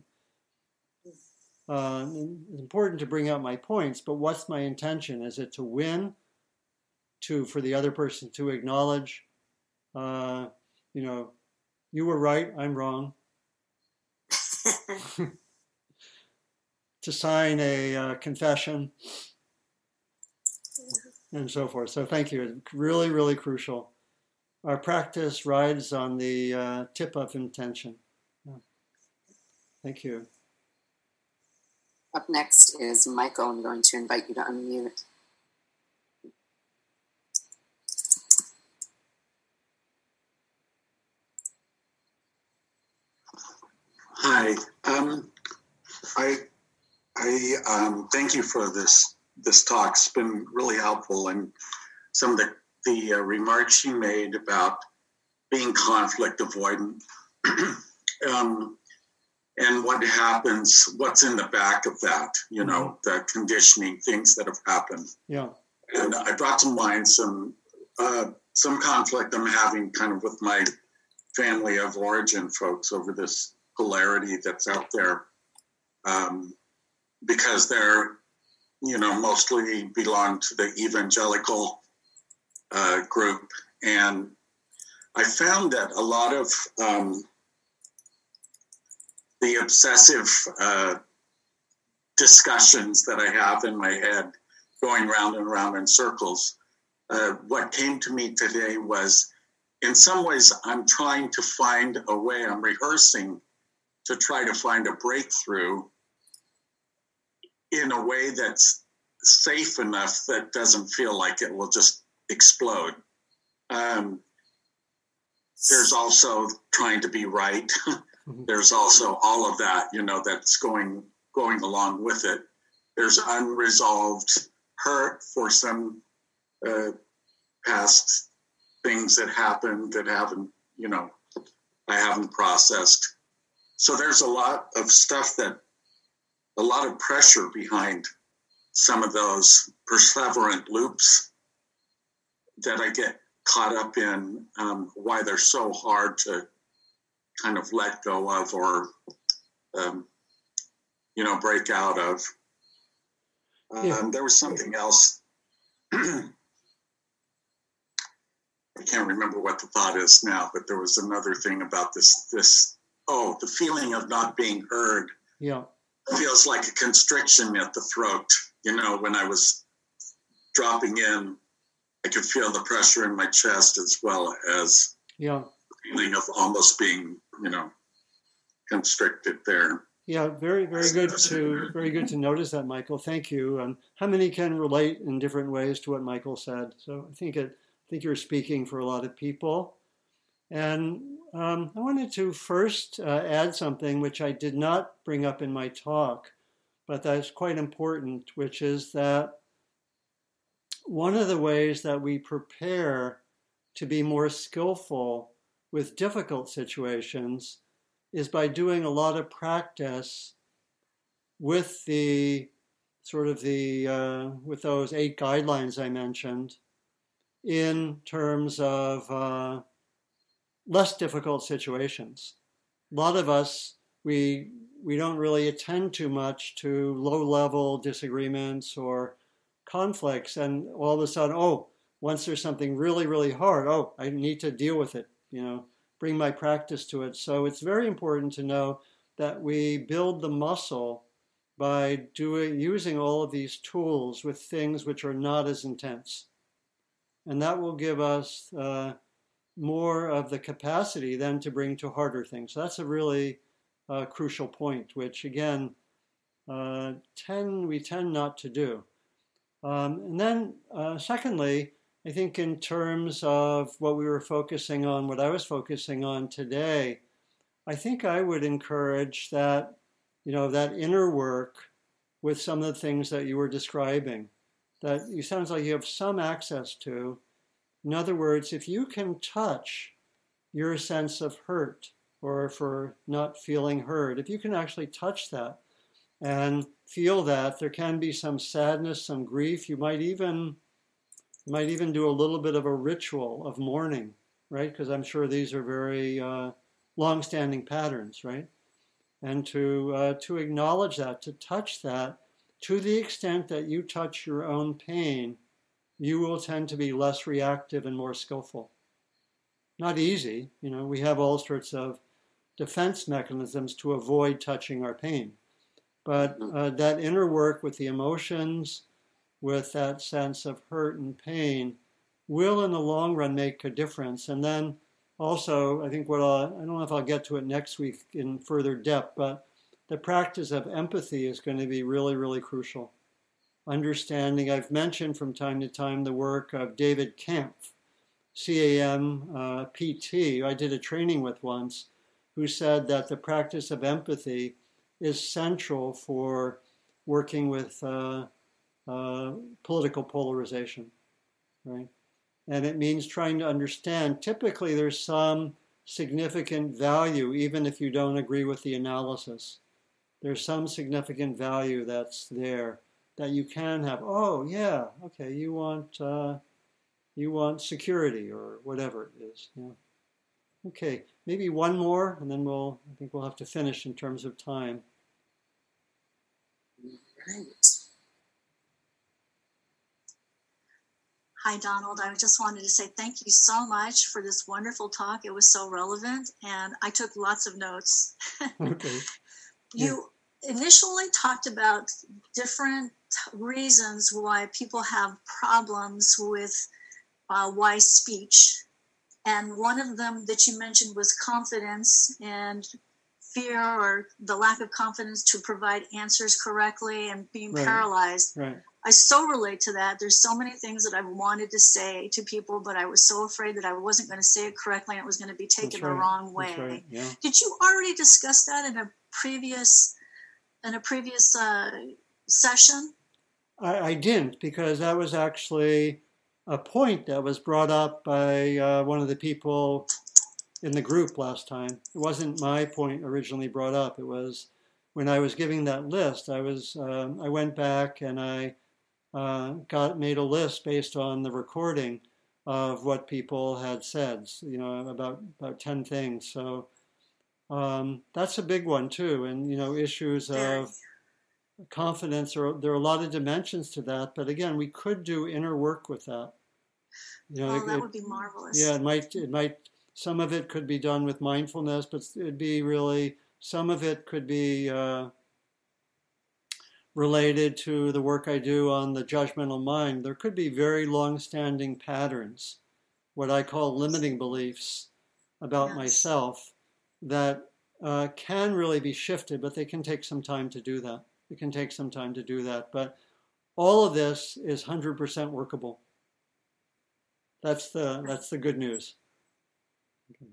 Uh, it's important to bring out my points, but what's my intention? Is it to win? To for the other person to acknowledge, uh, you know, you were right, I'm wrong. to sign a uh, confession and so forth. So thank you. It's Really, really crucial our practice rides on the uh, tip of intention. Thank you. Up next is Michael. I'm going to invite you to unmute. Hi. Um, I I um, thank you for this this talk. It's been really helpful, and some of the the uh, remarks she made about being conflict avoidant um, and what happens, what's in the back of that, you know, mm-hmm. the conditioning, things that have happened. Yeah. And I brought to mind some uh, some conflict I'm having kind of with my family of origin folks over this polarity that's out there um, because they're, you know, mostly belong to the evangelical uh, group, and I found that a lot of um, the obsessive uh, discussions that I have in my head, going round and round in circles, uh, what came to me today was in some ways, I'm trying to find a way, I'm rehearsing to try to find a breakthrough in a way that's safe enough that doesn't feel like it will just explode. Um, there's also trying to be right. Mm-hmm. there's also all of that, you know, that's going going along with it. There's unresolved hurt for some uh, past things that happened that haven't, you know, I haven't processed. So there's a lot of stuff that, a lot of pressure behind some of those perseverant loops that I get caught up in um, why they're so hard to kind of let go of or um, you know break out of. Um, yeah. There was something else. I can't remember what the thought is now, but there was another thing about this. This oh, the feeling of not being heard. Yeah, feels like a constriction at the throat. You know, when I was dropping in I could feel the pressure in my chest as well as yeah feeling of almost being you know constricted there. Yeah, very very good to very good to notice that, Michael. Thank you. And how many can relate in different ways to what Michael said? So I think it I think you're speaking for a lot of people. And um, I wanted to first uh, add something which I did not bring up in my talk, but that's quite important, which is that one of the ways that we prepare to be more skillful with difficult situations is by doing a lot of practice with the sort of the uh, with those eight guidelines I mentioned in terms of uh, less difficult situations. A lot of us, we, we don't really attend too much to low level disagreements or conflicts. And all of a sudden, oh, once there's something really, really hard, oh, I need to deal with it, you know, bring my practice to it. So it's very important to know that we build the muscle by doing using all of these tools with things which are not as intense. And that will give us uh, more of the capacity then to bring to harder things. So that's a really uh, crucial point, which again, uh, tend, we tend not to do. Um, and then, uh, secondly, I think in terms of what we were focusing on, what I was focusing on today, I think I would encourage that, you know, that inner work with some of the things that you were describing, that you sounds like you have some access to. In other words, if you can touch your sense of hurt or for not feeling heard, if you can actually touch that and feel that there can be some sadness, some grief, you might even might even do a little bit of a ritual of mourning, right? Because I'm sure these are very uh, long-standing patterns, right? And to uh, to acknowledge that, to touch that, to the extent that you touch your own pain, you will tend to be less reactive and more skillful. Not easy, you know. We have all sorts of defense mechanisms to avoid touching our pain, but uh, that inner work with the emotions, with that sense of hurt and pain, will in the long run make a difference. And then also, I think what I'll, I don't know if I'll get to it next week in further depth, but the practice of empathy is going to be really, really crucial. Understanding, I've mentioned from time to time the work of David Campt, C A M uh, P T, I did a training with once, who said that the practice of empathy is central for working with uh, uh, political polarization, right? and it means trying to understand. Typically, there's some significant value, even if you don't agree with the analysis. There's some significant value that's there that you can have. Oh, yeah, okay, you want uh, you want security or whatever it is. Yeah. Okay, maybe one more, and then we'll. I think we'll have to finish in terms of time. Right. Hi, Donald. I just wanted to say thank you so much for this wonderful talk. It was so relevant, and I took lots of notes. Okay. you initially talked about different reasons why people have problems with uh, wise speech. And one of them that you mentioned was confidence and fear or the lack of confidence to provide answers correctly and being Right. paralyzed. Right. I so relate to that. There's so many things that I've wanted to say to people, but I was so afraid that I wasn't going to say it correctly and it was going to be taken That's the wrong way. Right. Yeah. Did you already discuss that in a previous in a previous uh, session? I, I didn't because that was actually a point that was brought up by uh, one of the people in the group last time. It wasn't my point originally brought up. It was when I was giving that list. I was um, I went back and I uh, got made a list based on the recording of what people had said. You know about about ten things. So um, that's a big one too. And you know issues of confidence or there are a lot of dimensions to that but again we could do inner work with that you know Oh, it- that would be marvelous. yeah it might it might some of it could be done with mindfulness but it'd be really some of it could be uh, related to the work i do on the judgmental mind there could be very long-standing patterns what i call limiting beliefs about Yes. myself that uh, can really be shifted but they can take some time to do that it can take some time to do that but all of this is 100% workable that's the that's the good news Okay.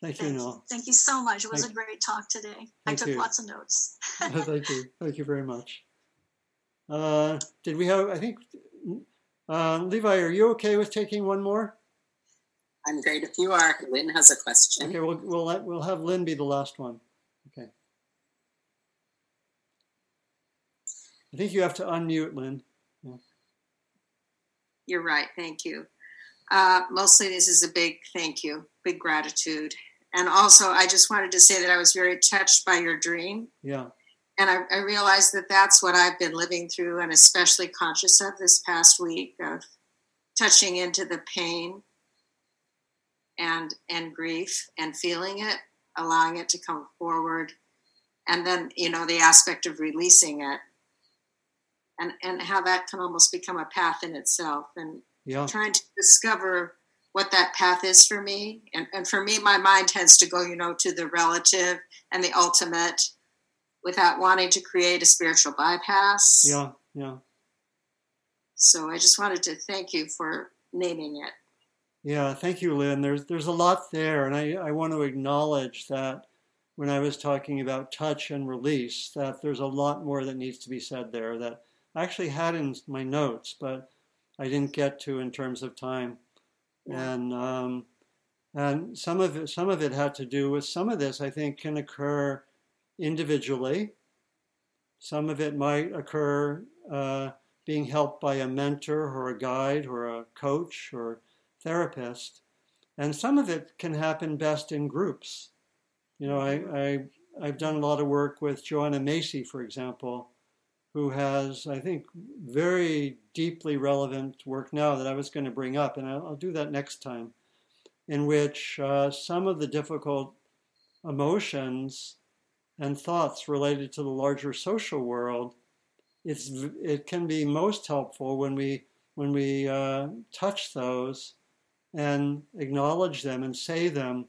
thank you Thank, Noel. thank you so much. It was Thank- a great talk today. I took you. lots of notes. thank you thank you very much uh, did we have i think uh, levi are you okay with taking one more I'm great if you are. Lynn has a question. okay we'll we'll, let, we'll have lynn be the last one okay i think you have to unmute lynn You're right. Thank you. Uh, mostly, this is a big thank you. big gratitude. And also, I just wanted to say that I was very touched by your dream. Yeah. And I, I realized that that's what I've been living through and especially conscious of this past week of touching into the pain and and grief and feeling it allowing it to come forward and then you know the aspect of releasing it and and how that can almost become a path in itself and yeah. trying to discover what that path is for me and, and for me my mind tends to go you know to the relative and the ultimate without wanting to create a spiritual bypass yeah yeah so i just wanted to thank you for naming it yeah, thank you, Lynn. There's there's a lot there, and I, I want to acknowledge that when I was talking about touch and release, that there's a lot more that needs to be said there that I actually had in my notes, but I didn't get to in terms of time. Yeah. And um, and some of it some of it had to do with some of this I think can occur individually. Some of it might occur uh, being helped by a mentor or a guide or a coach or therapist. And some of it can happen best in groups. You know, I, I, I've done a lot of work with Joanna Macy, for example, who has, I think, very deeply relevant work now that I was going to bring up, and I'll, I'll do that next time, in which uh, some of the difficult emotions and thoughts related to the larger social world, it's, it can be most helpful when we, when we uh, touch those and acknowledge them and say them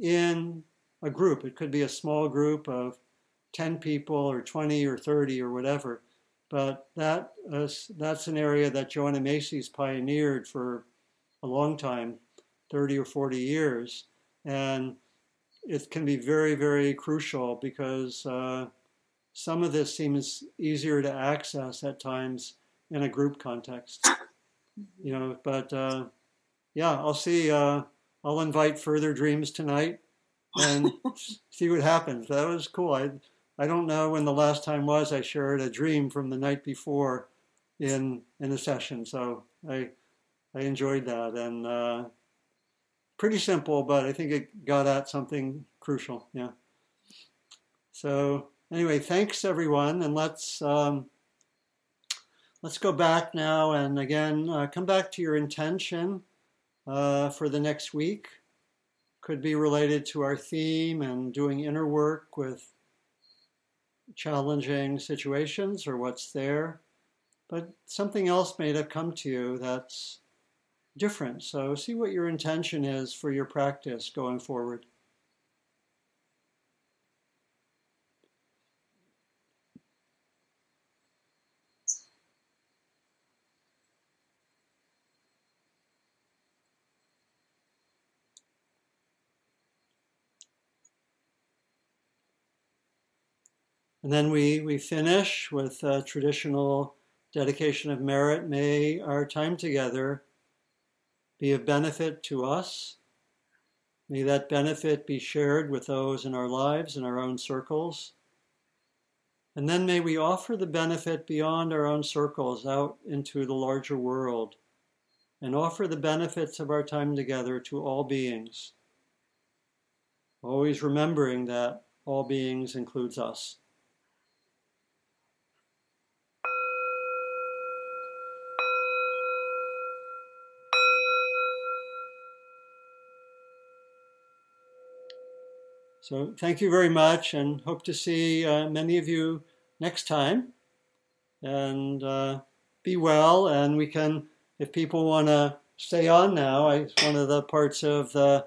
in a group. It could be a small group of 10 people or 20 or 30 or whatever. But that uh, that's an area that Joanna Macy's pioneered for a long time, 30 or 40 years. And it can be very, very crucial because uh, some of this seems easier to access at times in a group context. You know, but uh, yeah, I'll see. Uh, I'll invite further dreams tonight and see what happens. That was cool. I I don't know when the last time was I shared a dream from the night before in in a session. So I I enjoyed that and uh, pretty simple, but I think it got at something crucial. Yeah. So anyway, thanks everyone, and let's. Um, let's go back now and again uh, come back to your intention uh, for the next week. Could be related to our theme and doing inner work with challenging situations or what's there. But something else may have come to you that's different. So see what your intention is for your practice going forward. And then we, we finish with a traditional dedication of merit. May our time together be of benefit to us. May that benefit be shared with those in our lives in our own circles. And then may we offer the benefit beyond our own circles out into the larger world and offer the benefits of our time together to all beings. Always remembering that all beings includes us. So thank you very much and hope to see uh, many of you next time. And uh, be well. And we can, if people want to stay on now, I, it's one of the parts of the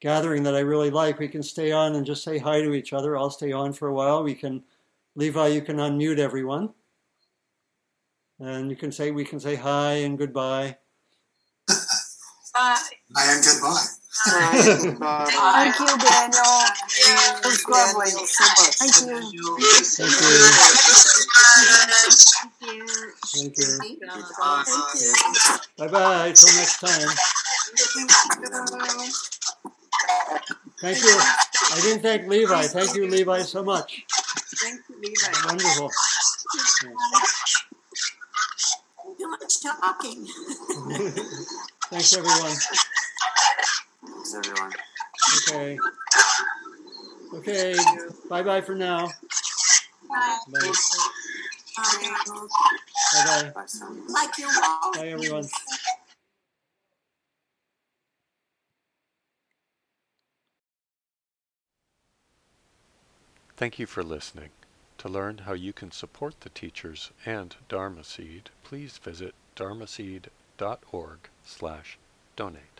gathering that I really like. We can stay on and just say hi to each other. I'll stay on for a while. We can, Levi, you can unmute everyone. And you can say, we can say hi and goodbye. Bye. Hi and goodbye. Thank you, Daniel. It was lovely. Thank you. Thank you. Thank you. Thank you. Bye bye. Till next time. Thank you. I didn't thank Levi. Thank you, Levi, so much. Thank you, Levi. Wonderful. Too much talking. Thanks, everyone. Thanks, everyone. Okay. Okay. Bye bye for now. Bye. Bye. Bye. Bye Bye, Like you bye. Bye everyone. Thank you for listening. To learn how you can support the teachers and Dharma Seed, please visit dharmaseed.org slash donate.